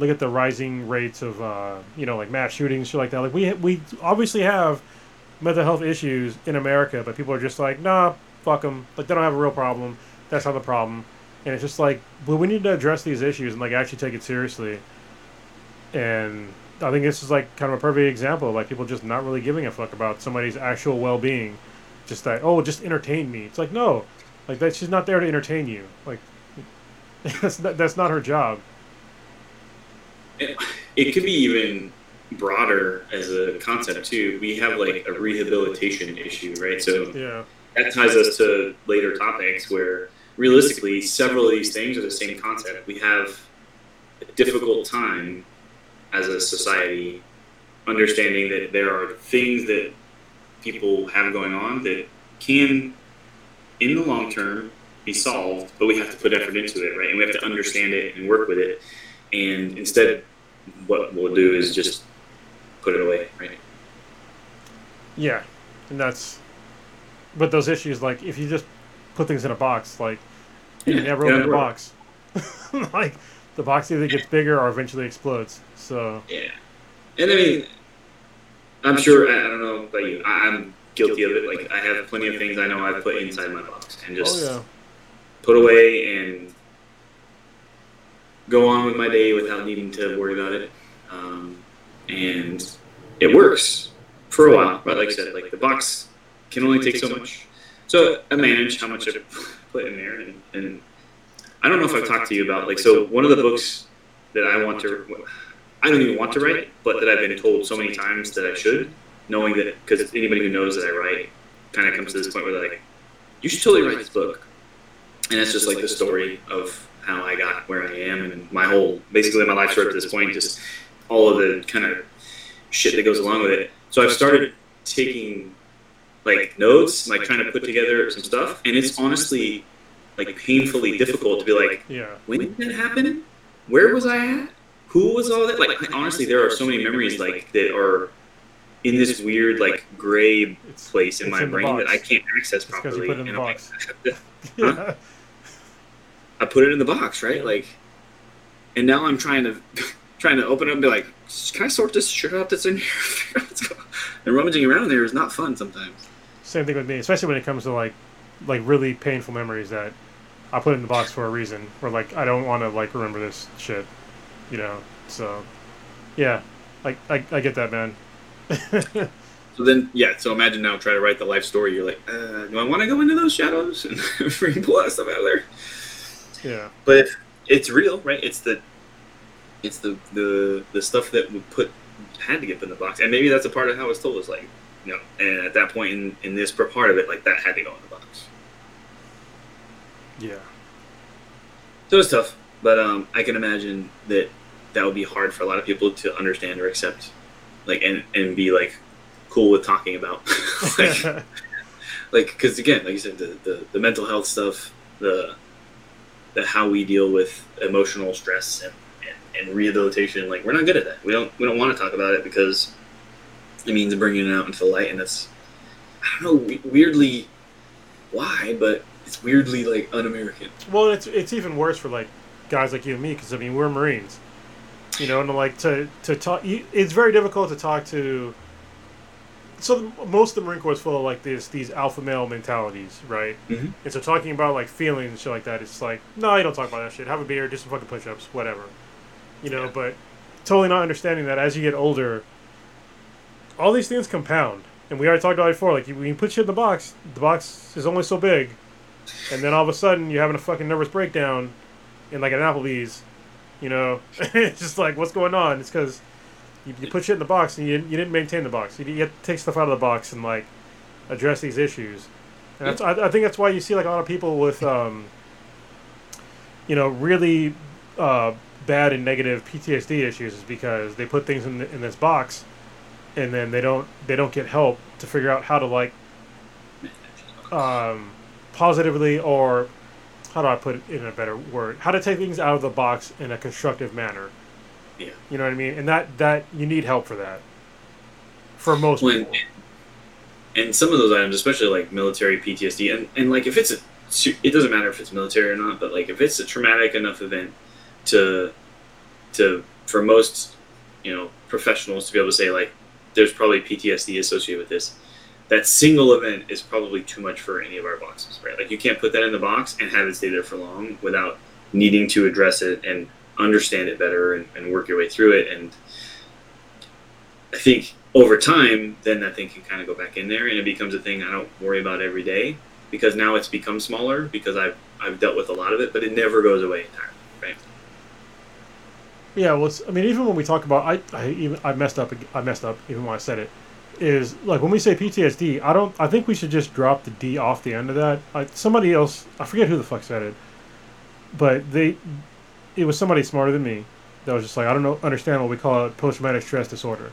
Look at the rising rates of, uh, you know, like mass shootings, shit like that. Like we we obviously have mental health issues in America, but people are just like, nah, fuck them. Like they don't have a real problem. That's not the problem. And it's just like, well, we need to address these issues and like actually take it seriously. And I think this is like kind of a perfect example of like people just not really giving a fuck about somebody's actual well being. Just that, oh, just entertain me. It's like no, like that. She's not there to entertain you. Like that's not, that's not her job. It, it could be even broader as a concept too. We have like a rehabilitation issue, right? So Yeah. that ties us to later topics where realistically several of these things are the same concept. We have a difficult time as a society understanding that there are things that people have going on that can in the long term be solved, but we have to put effort into it, right? And we have to understand it and work with it. And instead what we'll do is just put it away, right? Yeah, and that's. But those issues, like if you just put things in a box, like you Yeah, never yeah, open the box, like the box either gets bigger or eventually explodes. So Yeah, and I mean, I'm sure. I I don't know about you. I, I'm guilty of it. Like I have plenty of things I know I've put inside my box and just oh put away and go on with my day without needing to worry about it. Um, and it works for a while, but like I said, like the box can only take so much. So I manage how much I put in there, and, and I don't know if I've talked to you about like so one of the books that I want to, I don't even want to write, but that I've been told so many times that I should, knowing that because anybody who knows that I write kind of comes to this point where they're like, you should totally write this book, and it's just like the story of how I got where I am and my whole basically my life story up to this point, just all of the kind of shit that goes along with it. So I've started taking like notes, like trying to put together some stuff, and it's honestly like painfully difficult to be like, yeah, when did that happen? Where was I at? Who was all that? Like honestly, there are so many memories like that are in this weird like gray place in my in brain that. I can't access It's 'cause you properly. put it in the like, box. I have to- yeah. I put it in the box, right? Yeah. Like, and now I'm trying to trying to open it up and be like, can I sort this shit out that's in here? Figure out what's going on." and rummaging around there is not fun sometimes. Same thing with me, especially when it comes to like, like really painful memories that I put in the box for a reason. Or like I don't want to like remember this shit, you know. So, yeah, like I, I get that, man. So then, yeah. So imagine now try to write the life story. You're like, uh, do I want to go into those shadows and pull that stuff out of there? yeah, But if it's real, right? It's the it's the the the stuff that we put had to get in the box, and maybe that's a part of how it's told. Is like, you know, and at that point in in this part of it, like that had to go in the box. yeah, So it's tough, but um, I can imagine that that would be hard for a lot of people to understand or accept, like and and be like cool with talking about, like like because again, like you said, the, the the mental health stuff, the the how we deal with emotional stress and, and, and rehabilitation, like we're not good at that. We don't we don't want to talk about it because it means bringing it out into the light, and that's I don't know weirdly why, but it's weirdly like un-American. Well, it's it's even worse for like guys like you and me because I mean we're Marines, you know, and like to to talk. It's very difficult to talk to. So the, most of the Marine Corps is full of like this these alpha male mentalities, right? Mhm. And so talking about like feelings and shit like that, it's like no, you don't talk about that shit. Have a beer, do some fucking push-ups, whatever, you know. Yeah. But totally not understanding that as you get older, all these things compound. And we already talked about it before. Like when you put shit in the box, the box is only so big, and then all of a sudden you're having a fucking nervous breakdown in like an Applebee's, you know, it's just like what's going on? It's because you, you put shit in the box and you, you didn't maintain the box. You, you have to take stuff out of the box and like address these issues. And that's, I, I think that's why you see like a lot of people with, um, you know, really uh, bad and negative PTSD issues is because they put things in, the, in this box, and then they don't they don't get help to figure out how to like um, positively or how do I put it in a better word? How to take things out of the box in a constructive manner. Yeah. You know what I mean? And that that you need help for that. For most when people. and some of those items, especially like military PTSD, and, and like if it's a, it doesn't matter if it's military or not, but like if it's a traumatic enough event to, to for most, you know, professionals to be able to say like, there's probably PTSD associated with this. that single event is probably too much for any of our boxes, right? Like you can't put that in the box and have it stay there for long without needing to address it and understand it better and, and work your way through it. And I think over time, then that thing can kind of go back in there and it becomes a thing I don't worry about every day because now it's become smaller because I've, I've dealt with a lot of it, but it never goes away entirely? Yeah, well, I mean, even when we talk about, I, I even I messed up. I messed up even when I said it. Is like when we say PTSD, I don't. I think we should just drop the D off the end of that. I, somebody else, I forget who the fuck said it, but they, it was somebody smarter than me that was just like, I don't know, understand what we call it post traumatic stress disorder.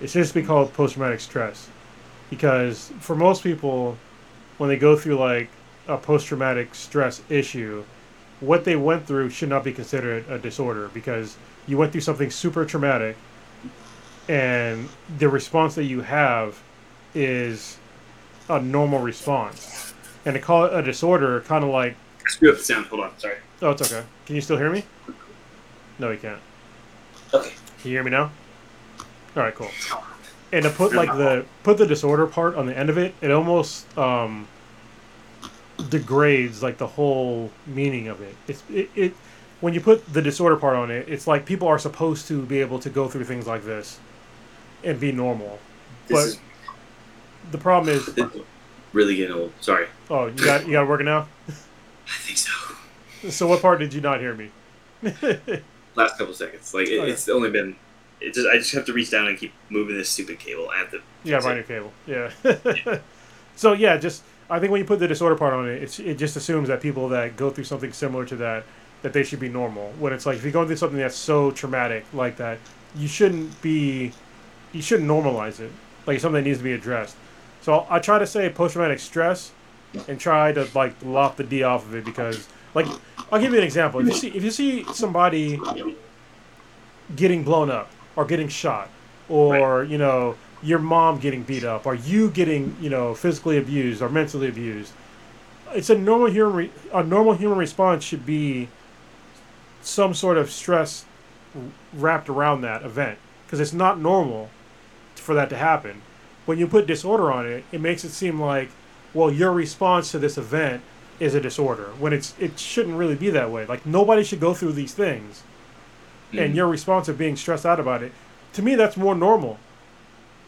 It should just be called post traumatic stress, because for most people, when they go through like a post traumatic stress issue, what they went through should not be considered a disorder because you went through something super traumatic and the response that you have is a normal response. And to call it a disorder, kind of like, I screwed up the sound. Hold on. Sorry. oh, it's okay. Can you still hear me? No, you can't. Okay. Can you hear me now? All right, cool. And to put like the put the disorder part on the end of it, it almost um, degrades like the whole meaning of it. It's it, it when you put the disorder part on it, it's like people are supposed to be able to go through things like this and be normal. This But is the problem is, really getting old. Sorry. oh, you got you got it working now. I think so. So what part did you not hear me? Last couple seconds. Like it, oh, Okay. it's only been. It just I just have to reach down and keep moving this stupid cable. I have to. Got find your cable. Yeah. so yeah, just I think when you put the disorder part on it, it's, it just assumes that people that go through something similar to that, that they should be normal. When it's like if you're going through something that's so traumatic like that, you shouldn't be, you shouldn't normalize it. Like it's something that needs to be addressed. So I try to say post traumatic stress, and try to like lop the D off of it because like I'll give you an example. If you see if you see somebody getting blown up or getting shot or you know your mom getting beat up or you getting you know physically abused or mentally abused it's a normal human re- a normal human response should be some sort of stress wrapped around that event because it's not normal for that to happen. When you put disorder on it it makes it seem like well your response to this event is a disorder when it's it shouldn't really be that way. Like nobody should go through these things. And Mhm. your response of being stressed out about it to me that's more normal.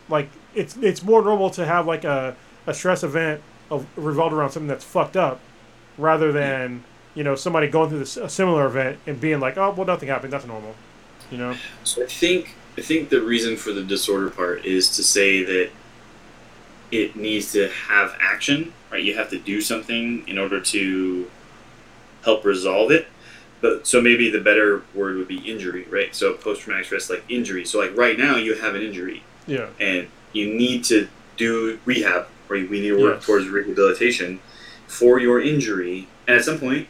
Like it's it's more normal to have like a, a stress event of revolved around something that's fucked up rather than you know somebody going through this a similar event and being like oh well nothing happened that's normal you know So I think I think the reason for the disorder part is to say that it needs to have action, right? You have to do something in order to help resolve it. But so maybe the better word would be injury, right? So post traumatic stress like injury. So like right now you have an injury yeah and you need to do rehab or we need to work Yes. towards rehabilitation for your injury and at some point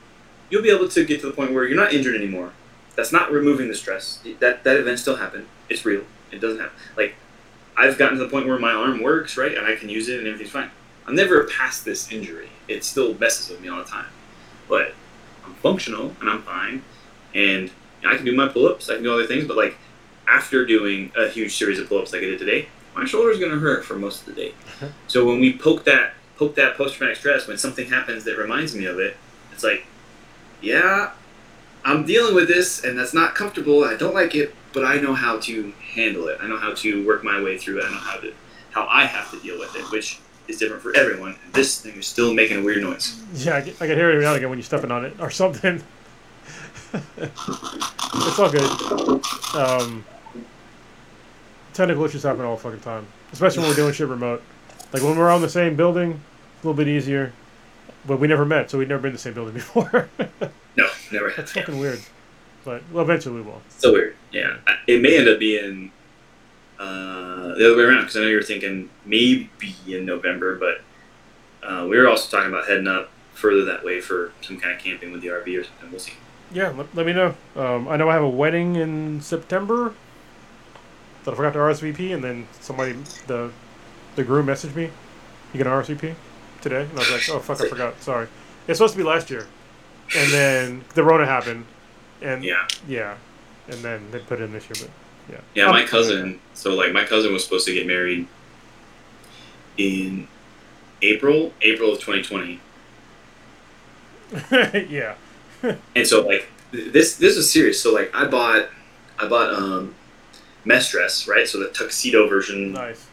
you'll be able to get to the point where you're not injured anymore. That's not removing the stress. That that event still happened. It's real. It doesn't happen. Like i've gotten to the point where my arm works right and i can use it and everything's fine. I'm never past this injury. It still messes with me all the time. But i'm functional and i'm fine and i can do my pull-ups. I can do other things but like after doing a huge series of pull-ups like I did today, my shoulder's going to hurt for most of the day. Uh-huh. so when we poke that poke that post-traumatic stress, when something happens that reminds me of it, it's like, yeah, I'm dealing with this, and that's not comfortable. I don't like it, but I know how to handle it. I know how to work my way through it. I know how to how I have to deal with it, which is different for everyone. And this thing is still making a weird noise. yeah i can, hear it now again when you're stepping on it or something it's all good um technical issues happen all the fucking time especially when we're doing shit remote like when we're on the same building a little bit easier but we never met so we'd never been in the same building before No, never. That's fucking weird. But well, eventually we will. So weird. Yeah, it may end up being uh, the other way around because I know you're thinking maybe in November, but uh, we were also talking about heading up further that way for some kind of camping with the RV or something. We'll see. Yeah, let, let me know. Um, I know I have a wedding in September that I forgot to RSVP, and then somebody, the the groom messaged me. You get an RSVP today? And I was like, oh fuck, I forgot. Sorry. It's supposed to be last year, and then the Rona happened, and Yeah, yeah, and then they put it in this year, but yeah. yeah. My cousin. So like, my cousin was supposed to get married in April, April of 2020. yeah. And so like this this was serious. So like I bought I bought um mess dress, right? So the tuxedo version Nice.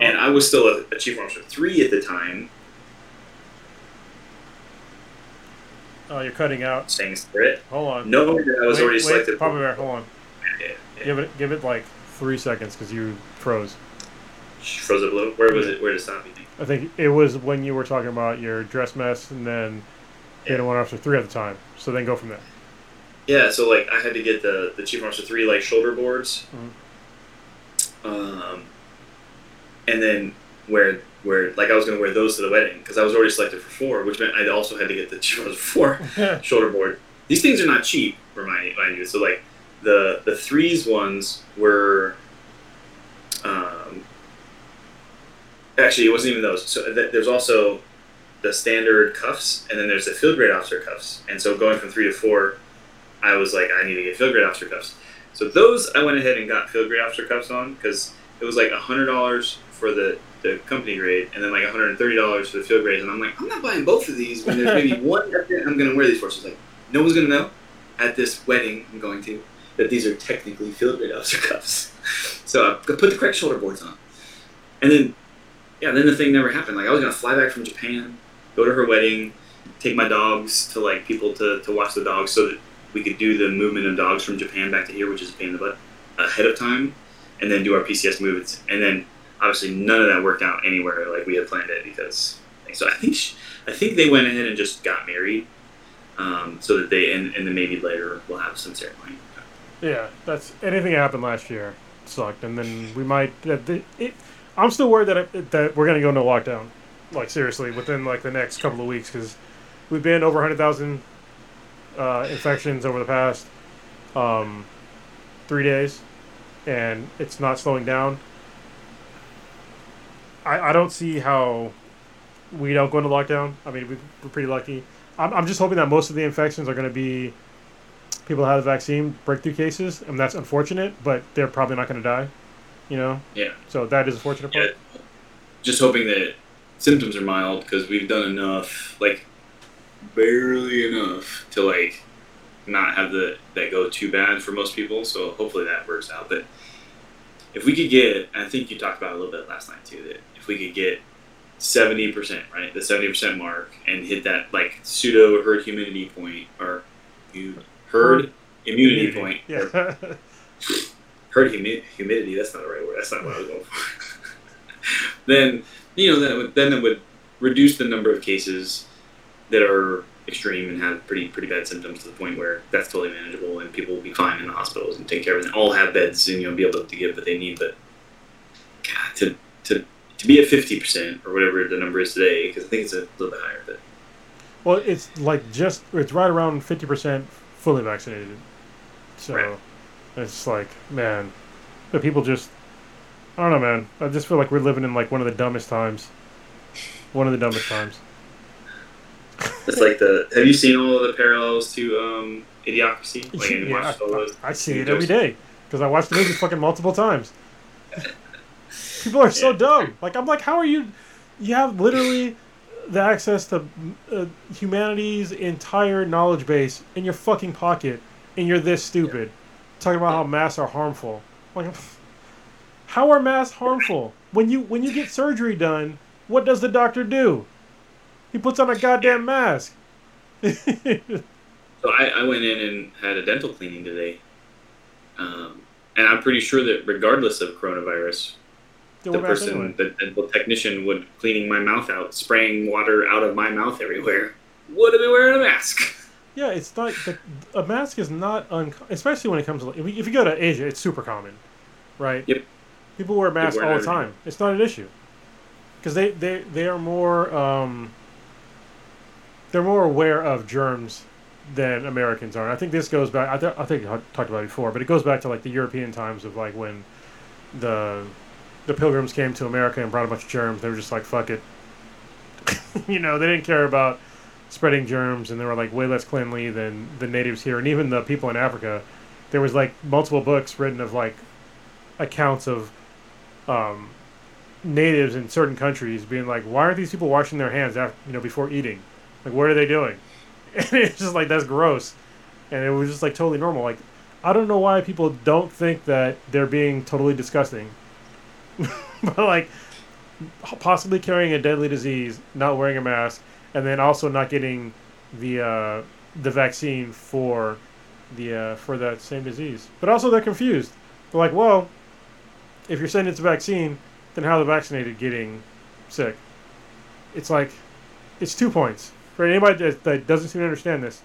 And I was still a, a chief officer three at the time, Oh, you're cutting out. saying spirit. Hold on. No, I was wait, already wait, selected. Papa Bear, hold on. Yeah, yeah. Give it, give it like three seconds because you froze. Froze up a little. Where was it? Where did it stop? I think it was when you were talking about your dress mess and then data one officer three at the time. So then go from there. Yeah, so like I had to get the the chief officer three like shoulder boards, Mhm. um, and then where where like I was gonna wear those to the wedding because I was already selected for four, which meant I also had to get the chief officer four shoulder board. These things are not cheap, remind mind you. So like the the threes ones were, um, actually it wasn't even those. So th- there's also the standard cuffs, and then there's the field grade officer cuffs. And so going from three to four, I was like, I need to get field grade officer cuffs. So those I went ahead and got field grade officer cuffs on because it was like hundred dollars for the the company grade, and then like hundred and thirty dollars for the field grades. And I'm like, I'm not buying both of these when there's maybe one I'm going to wear these for. So it's like, no one's going to know at this wedding I'm going to that these are technically field grade officer cuffs. so I put the correct shoulder boards on, and then yeah, then the thing never happened. Like I was going to fly back from Japan, go to her wedding, take my dogs to like people to, to watch the dogs so that we could do the movement of dogs from Japan back to here, which is a pain in the butt, ahead of time, and then do our PCS movements. And then obviously none of that worked out anywhere like we had planned it because so I think sh I think they went ahead and just got married, um, so that they and, and then maybe later we'll have some ceremony. Yeah, that's anything that happened last year sucked, and then we might. The, it, I'm still worried that it, that we're gonna go into lockdown, like seriously, within like the next couple of weeks, because we've been over hundred thousand uh, infections over the past um, three days, and it's not slowing down. I, I don't see how we don't go into lockdown. I mean, we- we're pretty lucky. I'm, I'm just hoping that most of the infections are going to be people that have the vaccine breakthrough cases, and that's unfortunate, but they're probably not going to die. You know? Yeah. So that is a fortunate part. Yeah, just hoping that symptoms are mild because we've done enough, like barely enough to like not have the that go too bad for most people. So hopefully that works out. But if we could get, I think you talked about it a little bit last night too, that we could get seventy percent, right, the seventy percent mark, and hit that like pseudo herd immunity point or you herd immunity point, or Yeah. herd humi- humidity. That's not the right word. That's not what I was going for. then you know that would, then it would reduce the number of cases that are extreme and have pretty pretty bad symptoms to the point where that's totally manageable and people will be fine in the hospitals and take care of it. And all have beds and you know be able to give what they need. But God, to to to be at fifty percent or whatever the number is today, because I think it's a little bit higher. But well, it's like just it's right around fifty percent fully vaccinated. So Right. it's like, man, the people just. I don't know, man. I just feel like we're living in like one of the dumbest times. One of the dumbest times. it's like the. Have you seen all of the parallels to um, Idiocracy? Like, Yeah, watched those I, I see it every day because I watch the movie fucking multiple times. People are so dumb. Like I'm like, how are you? You have literally the access to uh, humanity's entire knowledge base in your fucking pocket, and you're this stupid, talking about how masks are harmful. Like, how are masks harmful? When you when you get surgery done, what does the doctor do? He puts on a goddamn mask. So I, I went in and had a dental cleaning today, um, and I'm pretty sure that regardless of coronavirus, the person, anyway. the dental technician, would cleaning my mouth out, spraying water out of my mouth everywhere, would have been wearing a mask. Yeah, it's not the, a mask is not uncommon, especially when it comes to if you- go to Asia, it's super common, right? Yep. People wear masks all the time. It's not an issue because they, they they are more um, they're more aware of germs than Americans are. And I think this goes back. I, th- I think I talked about it before, but it goes back to like the European times of like when the the pilgrims came to America and brought a bunch of germs. They were just like, "Fuck it," you know. They didn't care about spreading germs, and they were like way less cleanly than the natives here, and even the people in Africa. There was like multiple books written of like accounts of um, natives in certain countries being like, "Why aren't these people washing their hands after you know before eating? Like, what are they doing?" And it's just like that's gross, and it was just like totally normal. Like, I don't know why people don't think that they're being totally disgusting, but like possibly carrying a deadly disease, not wearing a mask, and then also not getting the uh, the vaccine for the uh, for that same disease. But also they're confused. They're like, well, if you're saying it's a vaccine, then how are the vaccinated getting sick? It's like it's two points for anybody that, doesn't seem to understand this.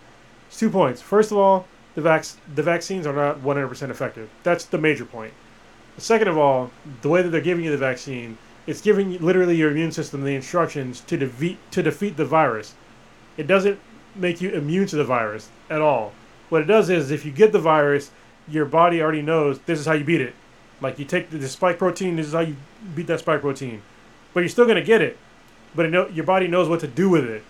It's two points. First of all, the vac- the vaccines are not 100% effective. That's the major point. Second of all, the way that they're giving you the vaccine, it's giving you, literally your immune system the instructions to defeat to defeat the virus. It doesn't make you immune to the virus at all. What it does is, if you get the virus, your body already knows this is how you beat it. Like you take the, spike protein, this is how you beat that spike protein. But you're still gonna get it. But it know, your body knows what to do with it.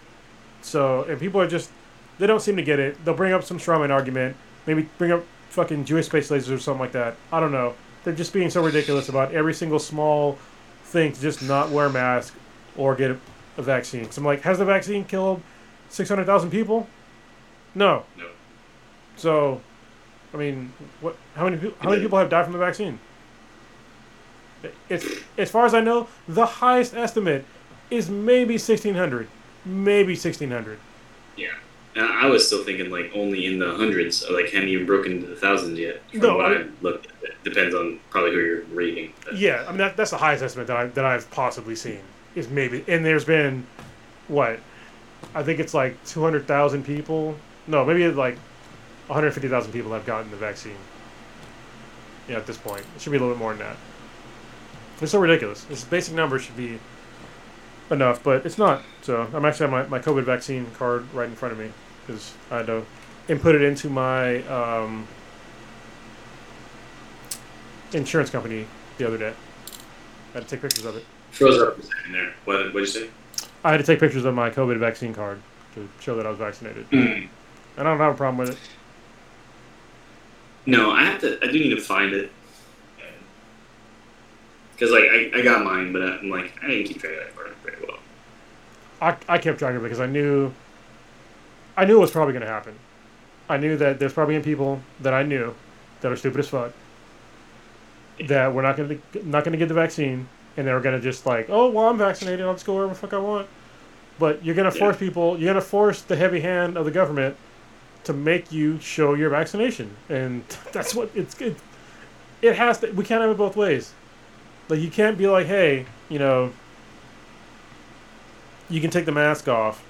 So, and people are just, they don't seem to get it. They'll bring up some strawman argument, maybe bring up fucking Jewish space lasers or something like that. I don't know. They're just being so ridiculous about every single small thing to just not wear a mask or get a, a vaccine. So I'm like, has the vaccine killed 600,000 people? No. No. So, I mean, what? How many people? How many people have died from the vaccine? It's as far as I know, the highest estimate is maybe 1,600, maybe 1,600. Yeah. And I was still thinking like only in the hundreds, or like hadn't even broken into the thousands yet. From No, what I- I looked at. It depends on probably who you're reading. But Yeah, I mean that, that's the highest estimate that I that I've possibly seen is maybe, and there's been, what, I think it's like 200,000 people. No, maybe like 150,000 people have gotten the vaccine. Yeah, at this point, it should be a little bit more than that. It's so ridiculous. This basic number should be enough, but it's not. So I'm actually have my, my COVID vaccine card right in front of me because I had to input it into my um, insurance company the other day. I had to take pictures of it. froze up second there. What did you say? I had to take pictures of my COVID vaccine card to show that I was vaccinated. Mm. I don't have a problem with it. No, I have to. I do need to find it. Because like I, I got mine, but I'm like I didn't keep track of that part very well. I, I kept track of it because I knew I knew it was probably going to happen. I knew that there's probably people that I knew that are stupid as fuck that we're not going to not going to get the vaccine and they were going to just like, oh well, I'm vaccinated, I'll just go wherever the fuck I want. But you're going to Yeah. force people, you're going to force the heavy hand of the government to make you show your vaccination, and that's what it's it, it has to. We can't have it both ways. Like you can't be like, hey, you know, you can take the mask off,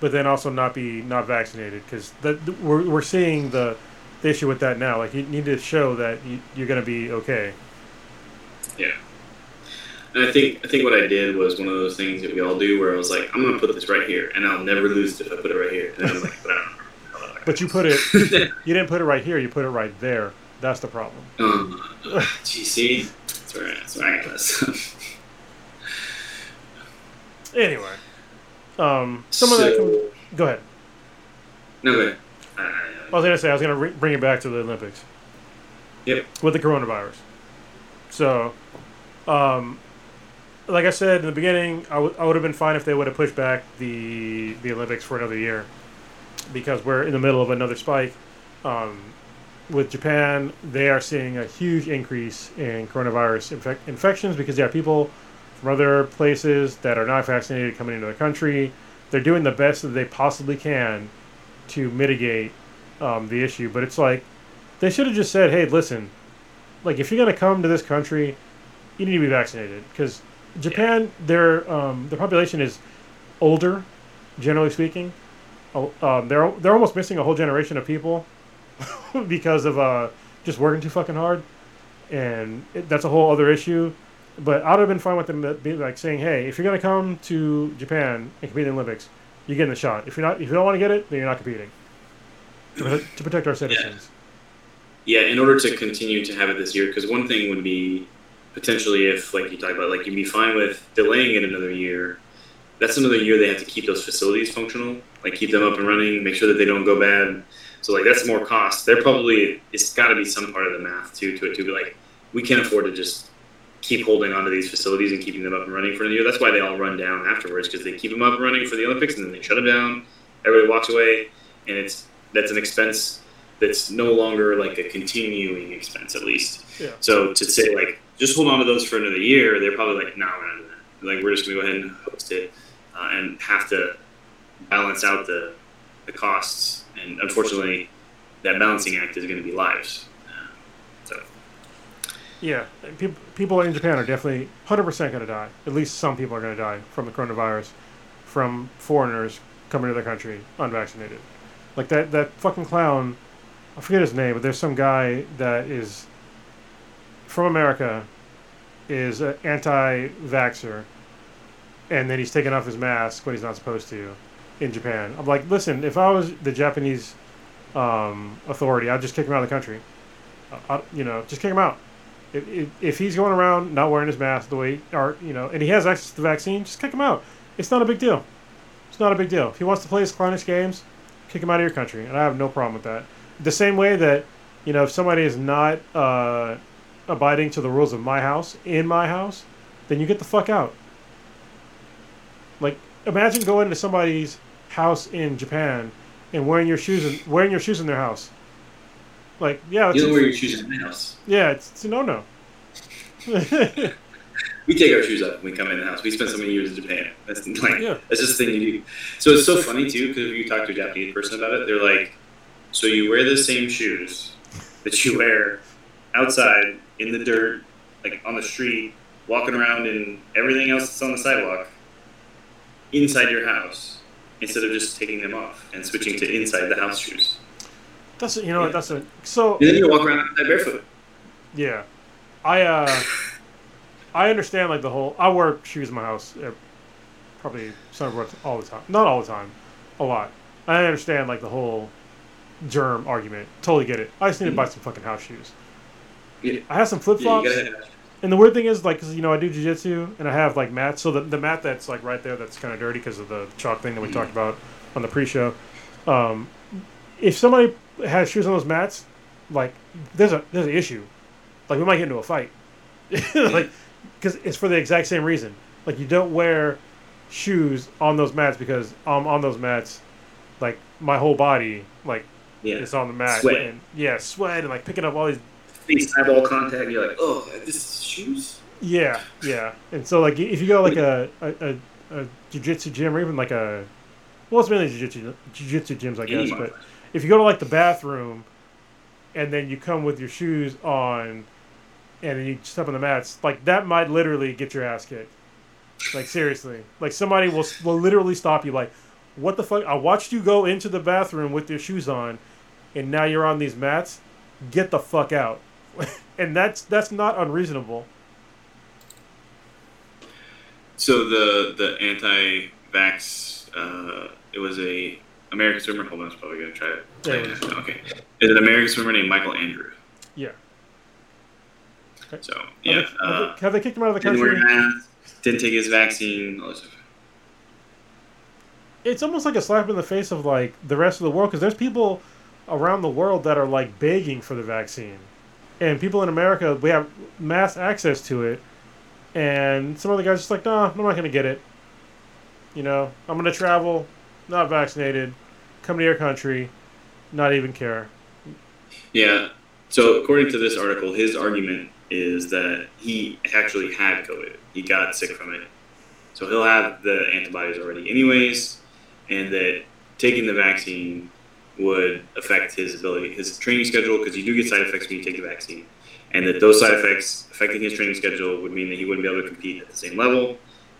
but then also not be not vaccinated because that we're we're seeing the, the issue with that now. Like you need to show that you, you're going to be okay. Yeah. And I think I think what I did was one of those things that we all do, where I was like, I'm gonna put this right here, and I'll never lose it if I put it right here. And then I'm like, but I don't. But you put it, you didn't put it right here. You put it right there. That's the problem. Um, gee, see, that's where, that's where I got this. Anyway, um, some of that. Can, go ahead. no, go ahead. Uh, I was gonna say I was gonna re- bring it back to the Olympics. Yep. With the coronavirus. So, um, like I said in the beginning, I would I would have been fine if they would have pushed back the the Olympics for another year, because we're in the middle of another spike. Um, with Japan, they are seeing a huge increase in coronavirus infec- infections because there are people from other places that are not vaccinated coming into the country. They're doing the best that they possibly can to mitigate um, the issue, but it's like they should have just said, "Hey, listen, like if you're gonna come to this country, you need to be vaccinated." Because Japan, their um, their population is older, generally speaking. Oh, Um, they're they're almost missing a whole generation of people because of uh, just working too fucking hard, and it, that's a whole other issue. But I'd have been fine with them uh, being like saying, "Hey, if you're gonna come to Japan and compete in the Olympics, you're getting the shot. If you're not, if you don't want to get it, then you're not competing." To, protect- to protect our citizens. yeah, in order to continue to have it this year, because one thing would be potentially if, like you talked about, like you'd be fine with delaying it another year. That's another year they have to keep those facilities functional, like keep them up and running, make sure that they don't go bad. So like that's more cost. They're probably it's got to be some part of the math too to it to be like we can't afford to just keep holding onto these facilities and keeping them up and running for a year. That's why they all run down afterwards because they keep them up and running for the Olympics and then they shut them down. Everybody walks away, and it's that's an expense that's no longer like a continuing expense at least. Yeah. So to say like just hold on to those for another year, they're probably like, no, we're not doing that. Like we're just gonna go ahead and host it uh, and have to balance out the the costs. And unfortunately, that balancing act is going to be lives. Yeah, people people in Japan are definitely hundred percent going to die. At least some people are going to die from the coronavirus, from foreigners coming to their country unvaccinated. Like that that fucking clown, I forget his name, but there's some guy that is from America, is an anti-vaxer, and then he's taking off his mask when he's not supposed to, in Japan. I'm like, listen, if I was the Japanese um, authority, I'd just kick him out of the country. I- you know, just kick him out if, if, if he's going around not wearing his mask the way, or you know, and he has access to the vaccine, just kick him out. It's not a big deal. It's not a big deal. If he wants to play his clownish games, kick him out of your country, and I have no problem with that. The same way that, you know, if somebody is not uh, abiding to the rules of my house in my house, then you get the fuck out. Like, imagine going to somebody's house in Japan and wearing your shoes in, wearing your shoes in their house. Like, yeah, you it's, don't wear your shoes in my house. yeah, it's, it's a no no. We take our shoes off when we come in the house. We spent so many years in Japan. That's like Yeah. that's just the thing you do. So it's so funny too because if you talk to a Japanese person about it, they're like, "So you wear the same shoes that you wear outside in the dirt, like on the street, walking around in everything else that's on the sidewalk, inside your house, instead of just taking them off and switching to inside the house shoes. That's a, you know Yeah. that's a so And then you walk around outside barefoot. yeah. I uh I understand like the whole I wear shoes in my house uh, probably somewhere all the time. Not all the time. A lot. I understand like the whole germ argument. Totally get it. I just need to buy some fucking house shoes. Yeah. I have some flip flops. you And the weird thing is, like, 'cause, you know, I do jujitsu and I have like mats. So the, the mat that's like right there, that's kind of dirty because of the chalk thing that we talked about on the pre-show. Um, if somebody has shoes on those mats, like, there's a there's an issue. Like, we might get into a fight. like, because it's for the exact same reason. Like, you don't wear shoes on those mats because um, on those mats, like, my whole body, like, yeah. is on the mat. Sweat. And, yeah, sweat and like picking up all these Face eyeball contact. You're like, oh, this is shoes. Yeah, yeah. And so like if you go like a a, a, a jiu-jitsu gym or even like a well it's mainly jiu-jitsu jiu-jitsu gyms I guess, Anyone. but if you go to like the bathroom and then you come with your shoes on and then you step on the mats, like that might literally get your ass kicked. Like seriously. Like somebody will will literally stop you like what the fuck? I watched you go into the bathroom with your shoes on and now you're on these mats. Get the fuck out. and that's that's not unreasonable. So the the anti-vax, uh, it was a American swimmer. Hold on, probably gonna try it. Yeah, okay, is an American swimmer named Michael Andrew. Yeah. Okay. So Have yeah, have, uh, they, have they kicked him out of the country? didn't wear country? mask, didn't take his vaccine. All this stuff. It's almost like a slap in the face of like the rest of the world because there's people around the world that are like begging for the vaccine, and people in America we have mass access to it, and some other guys just like, nah, I'm not gonna get it. You know, I'm gonna travel, not vaccinated, come to your country, not even care. Yeah. So according to this article, his argument is that he actually had COVID. He got sick from it. So he'll have the antibodies already anyways, and that taking the vaccine would affect his ability, his training schedule, because you do get side effects when you take the vaccine. And that those side effects affecting his training schedule would mean that he wouldn't be able to compete at the same level,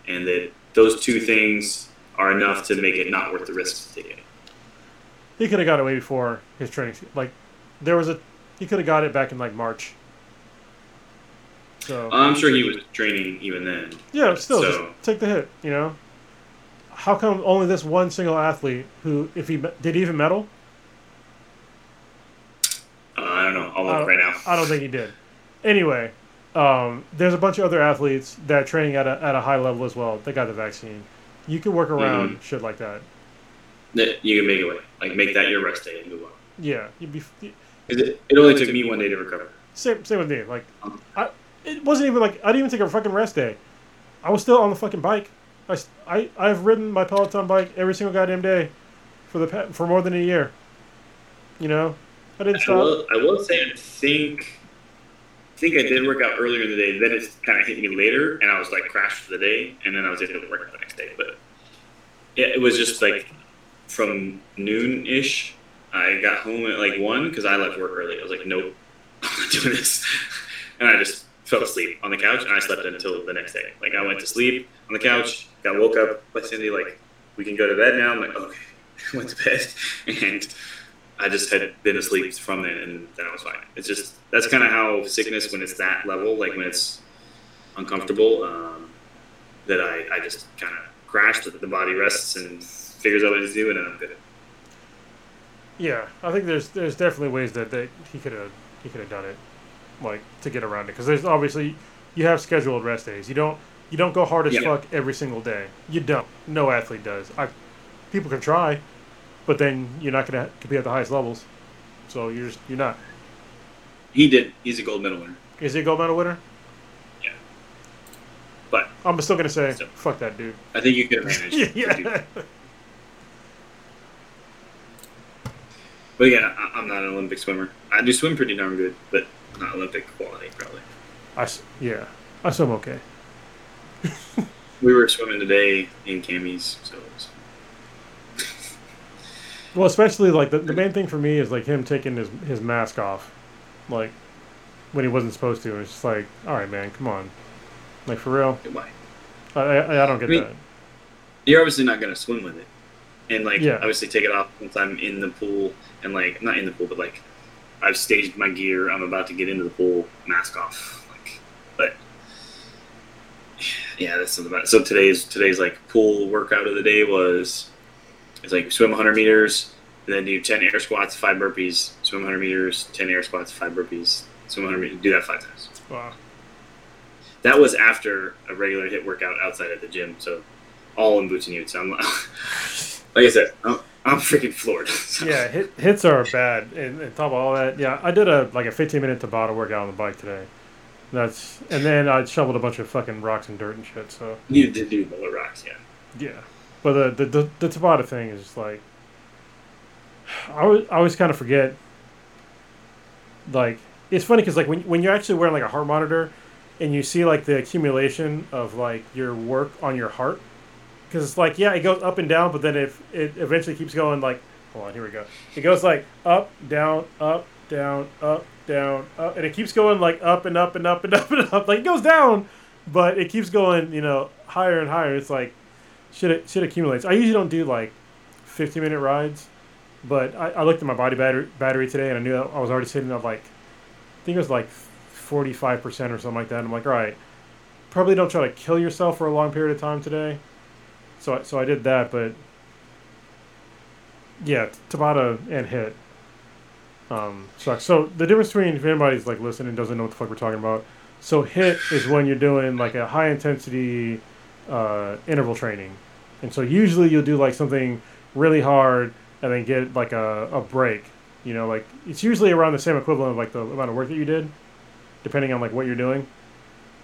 and that those two things are enough to make it not worth the risk to take it. He could have got it way before his training. Like, there was a he could have got it back in like March. So I'm sure he was training even then. Yeah, still, So- just take the hit. You know, how come only this one single athlete who, if he did he even medal? Uh, I don't know. I'll look right now. I don't think he did. Anyway, um, there's a bunch of other athletes that are training at a, at a high level as well. They got the vaccine. You can work around Mm-hmm. shit like that. You can make it away. Like make that your rest day and move on. Yeah, you'd be 'Cause It, it only took me one day to recover. same same with me. Like, I it wasn't even like I didn't even take a fucking rest day. I was still on the fucking bike. I, I I've ridden my Peloton bike every single goddamn day for the for more than a year. You know, I didn't I stop. will, I will say, I think, I think I did work out earlier in the day. Then it kind of hit me later, and I was like crashed for the day, and then I was able to work out the next day. But yeah, it was just like from noon ish. I got home at like one because I left work early. I was like, nope, I'm not doing this, and I just fell asleep on the couch, and I slept until the next day. Like I went to sleep on the couch, got woke up by Cindy like, we can go to bed now. I'm like, okay, went to bed, and I just had been asleep from then, and then I was fine. It's just that's kind of how sickness, when it's that level, like when it's uncomfortable, um, that I, I just kind of crash. The, the body rests and figures out what it's doing, and I'm good. Yeah, I think there's there's definitely ways that, that he could have he could have done it, like to get around it. Because there's obviously you have scheduled rest days. You don't you don't go hard as Yeah. fuck every single day. You don't. No athlete does. I people can try, but then you're not gonna compete at the highest levels. So you're just, you're not. He did. He's a gold medal winner. Is he a gold medal winner? But I'm still gonna say Still. fuck that dude. I think you could have managed. to yeah. But again, I, I'm not an Olympic swimmer. I do swim pretty darn good, but not Olympic quality probably. I s- yeah. I swim okay. We were swimming today in camis, so it was, Well, especially like the, the main thing for me is like him taking his his mask off, like when he wasn't supposed to. It's just like, all right, man, come on, like for real. why? I I, I don't get I mean, that. You're obviously not gonna swim with it, and like Yeah. obviously take it off once I'm in the pool and like not in the pool, but like I've staged my gear. I'm about to get into the pool, mask off. Like, but yeah, that's something about it. So today's today's like pool workout of the day was it's like swim 100 meters, and then do 10 air squats, five burpees, swim 100 meters, 10 air squats, five burpees, swim 100 meters, do that five times. Wow. That was after a regular HIIT workout outside at the gym, so all in boots and utes. I'm like I said, I'm, I'm freaking floored. So, Yeah, HIIT, HIITs are bad. And, and top of all that, yeah, I did a like a 15 minute Tabata workout on the bike today. That's and then I shoveled a bunch of fucking rocks and dirt and shit. So you did do roller rocks, yeah. yeah, but the the the, the Tabata thing is just like I always, I always kind of forget. Like it's funny because like when when you're actually wearing like a heart monitor, and you see like the accumulation of like your work on your heart, because it's like yeah it goes up and down, but then it it eventually keeps going like hold on here we go it goes like up down up down up down up and it keeps going like up and up and up and up and up like it goes down, but it keeps going you know higher and higher. It's like shit it shit accumulates. I usually don't do like 50 minute rides, but I, I looked at my body battery battery today and I knew I was already sitting at like I think it was like 45 percent or something like that. And I'm like, all right, probably don't try to kill yourself for a long period of time today. So I, so I did that, but yeah, Tabata and HIIT. Um, sucks. So the difference between if anybody's like listening doesn't know what the fuck we're talking about. So HIIT is when you're doing like a high intensity uh, interval training, and so usually you'll do like something really hard and then get like a, a break. You know, like it's usually around the same equivalent of like the amount of work that you did, depending on like what you're doing.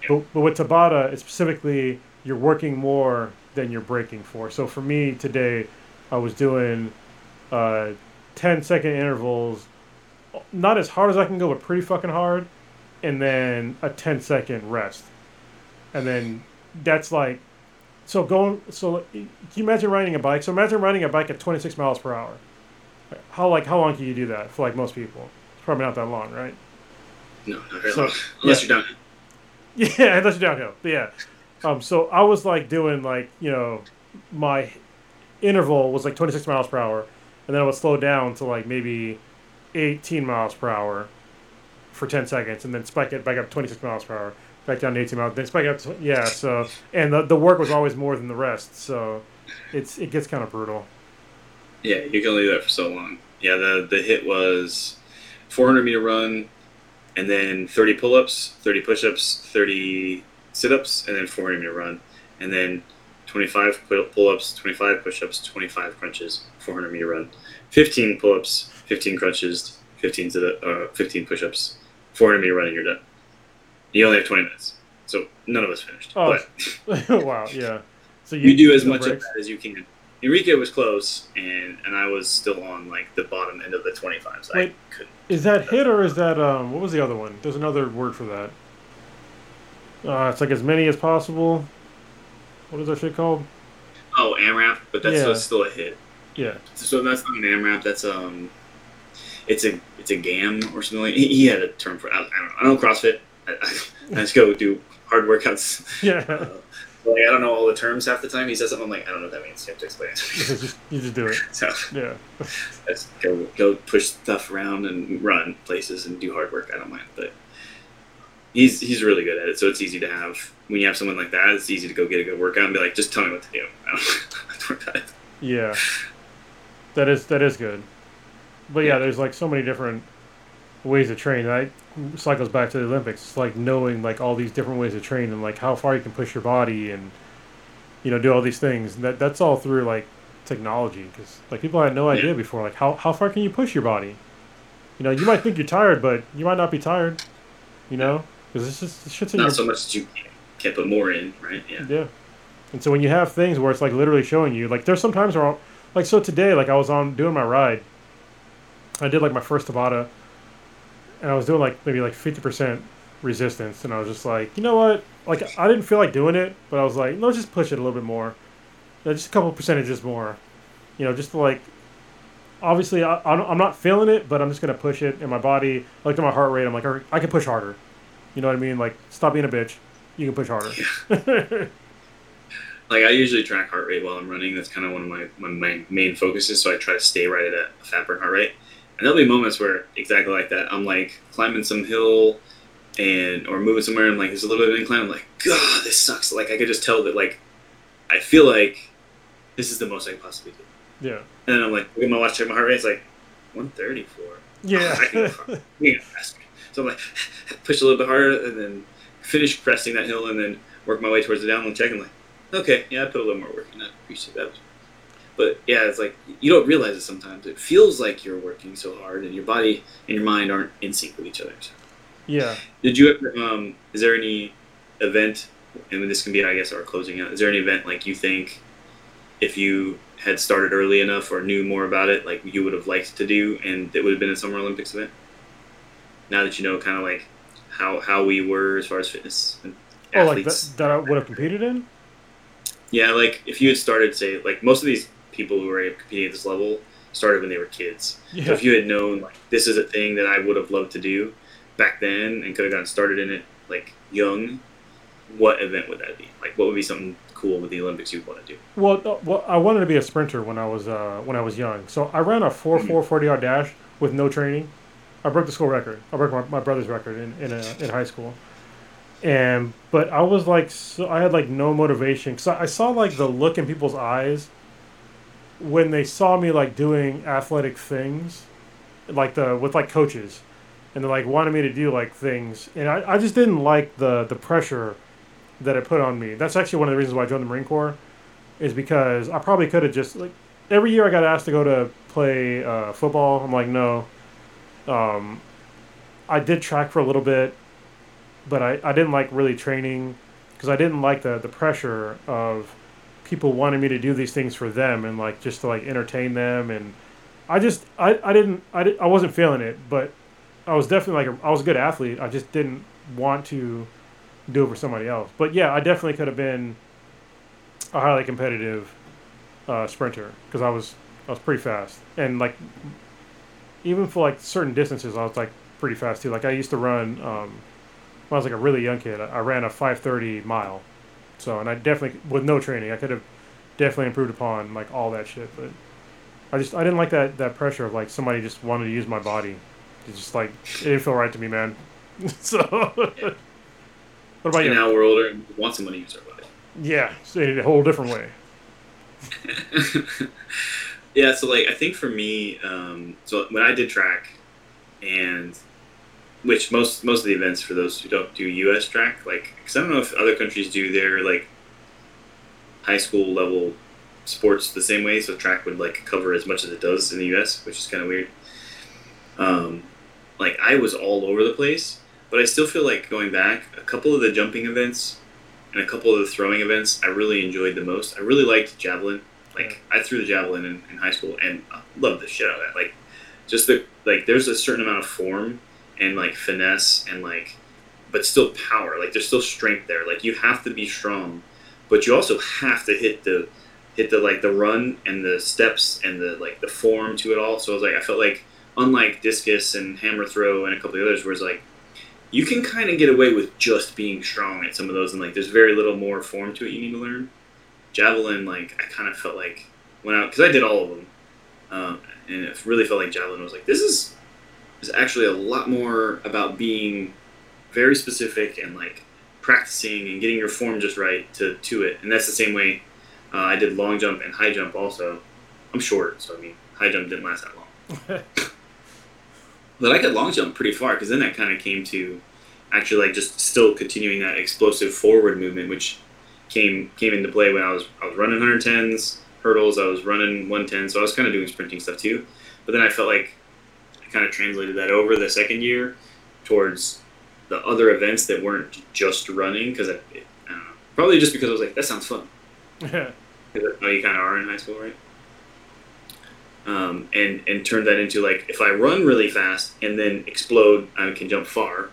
But, but with Tabata, it's specifically you're working more than you're breaking for. So for me today, I was doing uh, 10 second intervals, not as hard as I can go, but pretty fucking hard, and then a 10 second rest. And then that's like, so going, so can you imagine riding a bike? So imagine riding a bike at 26 miles per hour. How like how long can you do that for like most people? It's probably not that long, right? No, not very So- long. Unless you're down. Yeah, unless you're downhill. But yeah. Um, so I was like doing like, you know, my interval was like 26 miles per hour. And then I would slow down to like maybe 18 miles per hour for 10 seconds and then spike it back up 26 miles per hour, back down to 18 miles, then spike up to, yeah. So, and the, the work was always more than the rest. So it's, it gets kind of brutal. Yeah, you can only do that for so long. Yeah, the the HIIT was 400 meter run, and then 30 pull ups, 30 push ups, 30 sit ups, and then 400 meter run, and then 25 pull ups, 25 push ups, 25 crunches, 400 meter run, 15 pull ups, 15 crunches, 15 sit uh, 15 push ups, 400 meter run, and you're done. You only have 20 minutes, so none of us finished. Oh, but wow, yeah. So you, do as much of that as you can. Enrique was close, and and I was still on like the bottom end of the 25. So Wait. I couldn't. Is that HIIT or is that um? What was the other one? There's another word for that. Uh, it's like as many as possible. What is that shit called? Oh, AMRAP, but that's Yeah. still a HIIT. Yeah. So that's not an AMRAP. That's um, it's a it's a GAM or something like. He, he had a term for. I, I don't know. I don't CrossFit. I, I, I just go do hard workouts. Yeah. Uh, like I don't know all the terms half the time. He says something I'm like I don't know what that means. You have to explain it. to you me. just you just do it. so Yeah. I just go go push stuff around and run places and do hard work. I don't mind, but he's he's really good at it. So it's easy to have when you have someone like that. It's easy to go get a good workout and be like, just tell me what to do. I don't have to worry about it. Yeah. That is that is good. But yeah, there's like so many different ways to train. That cycles back to the Olympics. It's like knowing like all these different ways to train and like how far you can push your body and you know do all these things. And that that's all through like technology because like people had no idea before like how how far can you push your body? You know, you might think you're tired, but you might not be tired. You know, because it's just this shit's in your Not so much that you can't, can't put more in, right? Yeah. yeah. And so when you have things where it's like literally showing you, like there's sometimes where, I'll, like so today, like I was on doing my ride, I did like my first Tabata, and I was doing like maybe like fifty percent resistance, and I was just like, you know what, like I didn't feel like doing it, but I was like, let's just push it a little bit more, Yeah, just a couple percentages more, you know, just to like. Obviously, I, I'm not feeling it, but I'm just gonna push it in my body. I looked at my heart rate. I'm like, I can push harder. You know what I mean? Like, stop being a bitch. You can push harder. Like I usually track heart rate while I'm running. That's kind of one of my, my, my main focuses. So I try to stay right at a fat burn heart rate. And there'll be moments where exactly like that. I'm like climbing some hill and or moving somewhere and like there's a little bit of incline. I'm like, God, this sucks. Like I could just tell that like I feel like this is the most I can possibly do. yeah. And then I'm like, look at my watch, check my heart rate. It's like 134. Yeah. Oh, I can go. I can faster. So I'm like, push a little bit harder and then finish cresting that hill and then work my way towards the downhill check. and like, okay, yeah, I put a little more work in that. Appreciate that. But yeah, it's like you don't realize it sometimes. It feels like you're working so hard, and your body and your mind aren't in sync with each other. yeah. Did you ever? Um, is there any event? And this can be, I guess, our closing out. Is there any event like you think, if you had started early enough or knew more about it, like you would have liked to do, and it would have been a Summer Olympics event? Now that you know, kind of like how how we were as far as fitness and Oh, like athletes. that, that I would have competed in? Yeah, like if you had started, say, like most of these people who are competing at this level started when they were kids. So if you had known like this is a thing that I would have loved to do back then and could have gotten started in it like young, what event would that be? Like what would be something cool with the Olympics you'd want to do? Well, well, I wanted to be a sprinter when I was uh, when I was young. So I ran a four four forty yard dash with no training. I broke the school record. I broke my, my brother's record in in, uh in high school. And but I was like, so I had like no motivation because I, I saw like the look in people's eyes when they saw me like doing athletic things, like the with like coaches, and they like wanted me to do like things, and I, I just didn't like the the pressure that it put on me. That's actually one of the reasons why I joined the Marine Corps, is because I probably could have just like every year I got asked to go to play uh, football. I'm like no. Um, I did track for a little bit, but I, I didn't like really training because I didn't like the the pressure of people wanted me to do these things for them and like just to like entertain them and I just I, I didn't I, I wasn't feeling it but I was definitely like a, I was a good athlete I just didn't want to do it for somebody else. But yeah I definitely could have been a highly competitive uh, sprinter because I was I was pretty fast. And like even for like certain distances I was like pretty fast too. Like I used to run um, when I was like a really young kid I, I ran a 530 mile so, and I definitely, with no training, I could have definitely improved upon like all that shit. But I just, I didn't like that that pressure of like somebody just wanted to use my body. It's just like it didn't feel right to me, man. so, what about And you? now we're older and want someone to use our body. Yeah, in a whole different way. yeah, so like I think for me, um, so when I did track, and which most most of the events for those who don't do U.S. track, like because I don't know if other countries do their like high school level sports the same way. So track would like cover as much as it does in the U.S., which is kind of weird. Um, like I was all over the place, but I still feel like going back, a couple of the jumping events and a couple of the throwing events I really enjoyed the most. I really liked javelin. Like I threw the javelin in, in high school and I loved the shit out of that. Like just the like there's a certain amount of form and like finesse and like but still power. Like there's still strength there. Like you have to be strong, but you also have to hit the hit the like the run and the steps and the like the form to it all. So I was like I felt like unlike discus and hammer throw and a couple of others where it's like you can kind of get away with just being strong at some of those and like there's very little more form to it you need to learn. Javelin like I kind of felt like went out because I did all of them. Um, and it really felt like javelin was like this is is actually a lot more about being very specific and like practicing and getting your form just right to, to it. And that's the same way uh, I did long jump and high jump also. I'm short, so I mean, high jump didn't last that long. but I could long jump pretty far because then that kind of came to actually like just still continuing that explosive forward movement, which came came into play when I was I was running 110s hurdles. I was running 110, so I was kind of doing sprinting stuff too. But then I felt like I kind of translated that over the second year towards the other events that weren't just running because I, I know, probably just because I was like that sounds fun. Yeah. How you kind of are in high school, right? Um, and and turn that into like if I run really fast and then explode, I can jump far.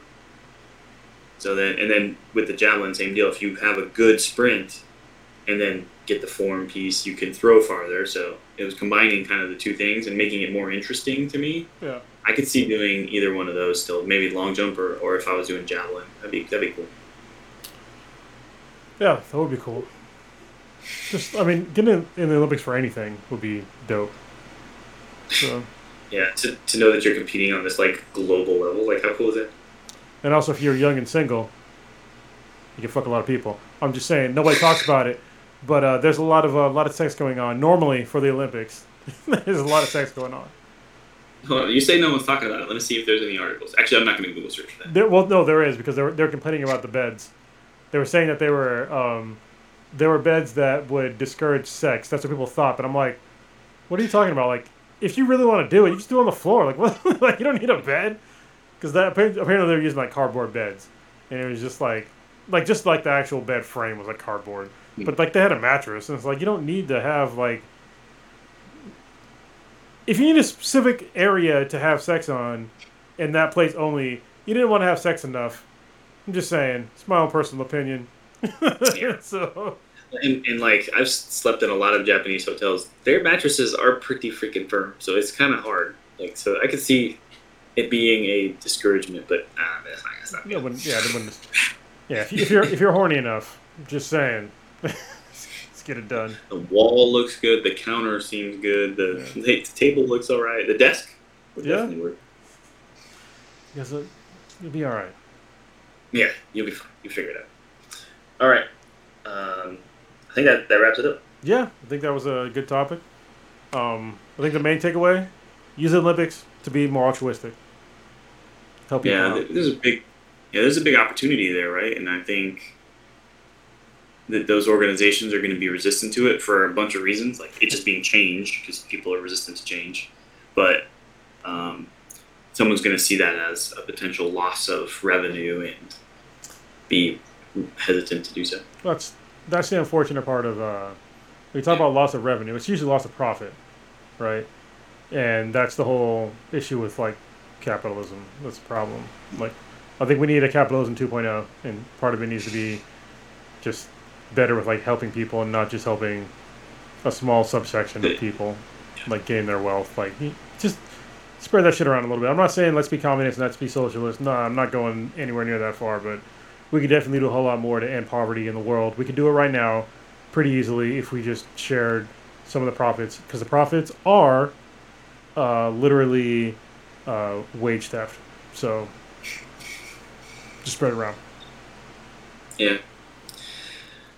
So then and then with the javelin, same deal. If you have a good sprint, and then get the form piece, you can throw farther. So it was combining kind of the two things and making it more interesting to me. Yeah. I could see doing either one of those still, maybe long jump or, or if I was doing javelin, that'd be that'd be cool. Yeah, that would be cool. Just, I mean, getting in, the Olympics for anything would be dope. So, Yeah, to, to know that you're competing on this like global level, like how cool is that? and also if you're young and single, you can fuck a lot of people. I'm just saying, nobody talks about it, but uh, there's a lot of uh, a lot of sex going on. Normally for the Olympics, there's a lot of sex going on. Hold on, you say no one's talking about it. Let me see if there's any articles. Actually, I'm not going to Google search that. There, well, no, there is because they're they're complaining about the beds. They were saying that they were um, there were beds that would discourage sex. That's what people thought. But I'm like, what are you talking about? Like, if you really want to do it, you just do it on the floor. Like, what? like you don't need a bed because that apparently apparently they were using like cardboard beds, and it was just like like just like the actual bed frame was like cardboard. But like they had a mattress, and it's like you don't need to have like if you need a specific area to have sex on, in that place only, you didn't want to have sex enough. I'm just saying, it's my own personal opinion. Yeah. so And, and like I've slept in a lot of Japanese hotels. Their mattresses are pretty freaking firm, so it's kind of hard. Like so, I could see it being a discouragement, but that's not, that's not yeah, when, yeah, wouldn't- yeah. If, you, if you're if you're horny enough, just saying, let's get it done. The wall looks good. The counter seems good. The, the table looks all right. The desk would Yeah. definitely work. Yes, it, you'll be all right. Yeah, you'll be fine. You figure it out. All right. Um, I think that, that wraps it up. Yeah, I think that was a good topic. Um, I think the main takeaway: use the Olympics to be more altruistic. Help Yeah, out. there's a big, yeah, there's a big opportunity there, right? And I think that those organizations are going to be resistant to it for a bunch of reasons, like it just being changed because people are resistant to change. But um, someone's going to see that as a potential loss of revenue and be hesitant to do so. That's that's the unfortunate part of uh, we talk about loss of revenue. It's usually loss of profit, right? And that's the whole issue with like capitalism. That's the problem. Like, I think we need a capitalism 2.0, and part of it needs to be just better with like helping people and not just helping a small subsection of people like gain their wealth. Like, just spread that shit around a little bit. I'm not saying let's be communist and let's be socialist. No, I'm not going anywhere near that far, but we could definitely do a whole lot more to end poverty in the world. We could do it right now pretty easily if we just shared some of the profits, because the profits are uh, literally uh, wage theft. So just spread it around. Yeah.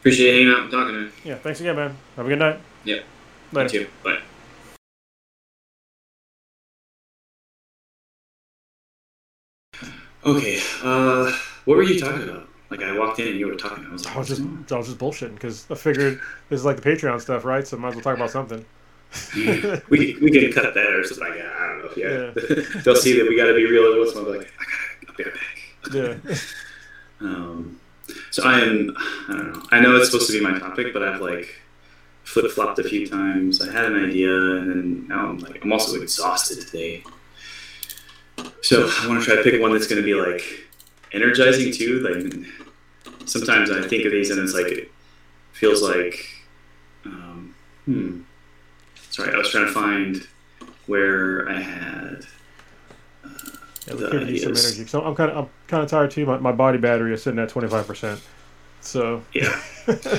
Appreciate hanging out and talking to you. Yeah, thanks again, man. Have a good night. Yeah. You Later. too. Bye. Okay. Uh, what were you talking about? Like I walked in and you were talking. I was like, I was just I was just bullshitting because I figured this is like the Patreon stuff, right? So might as well talk about something. we we can cut that or something. Like, I don't know. Yeah. They'll see that we got to be real. Once I'm like, I gotta, I'll be right back. Yeah. Um, so I am. I don't know. I know it's supposed to be my topic, but I've like flip flopped a few times. I had an idea, and then now I'm like I'm also exhausted today. So I want to try to pick one that's going to be like energizing too. Like sometimes I think of these and it's like it feels like. Um, hmm. Sorry, I was trying to find where I had. Yeah, The we could use some energy. So I'm kind of I'm kind of tired too. My, my body battery is sitting at 25 percent. So Yeah.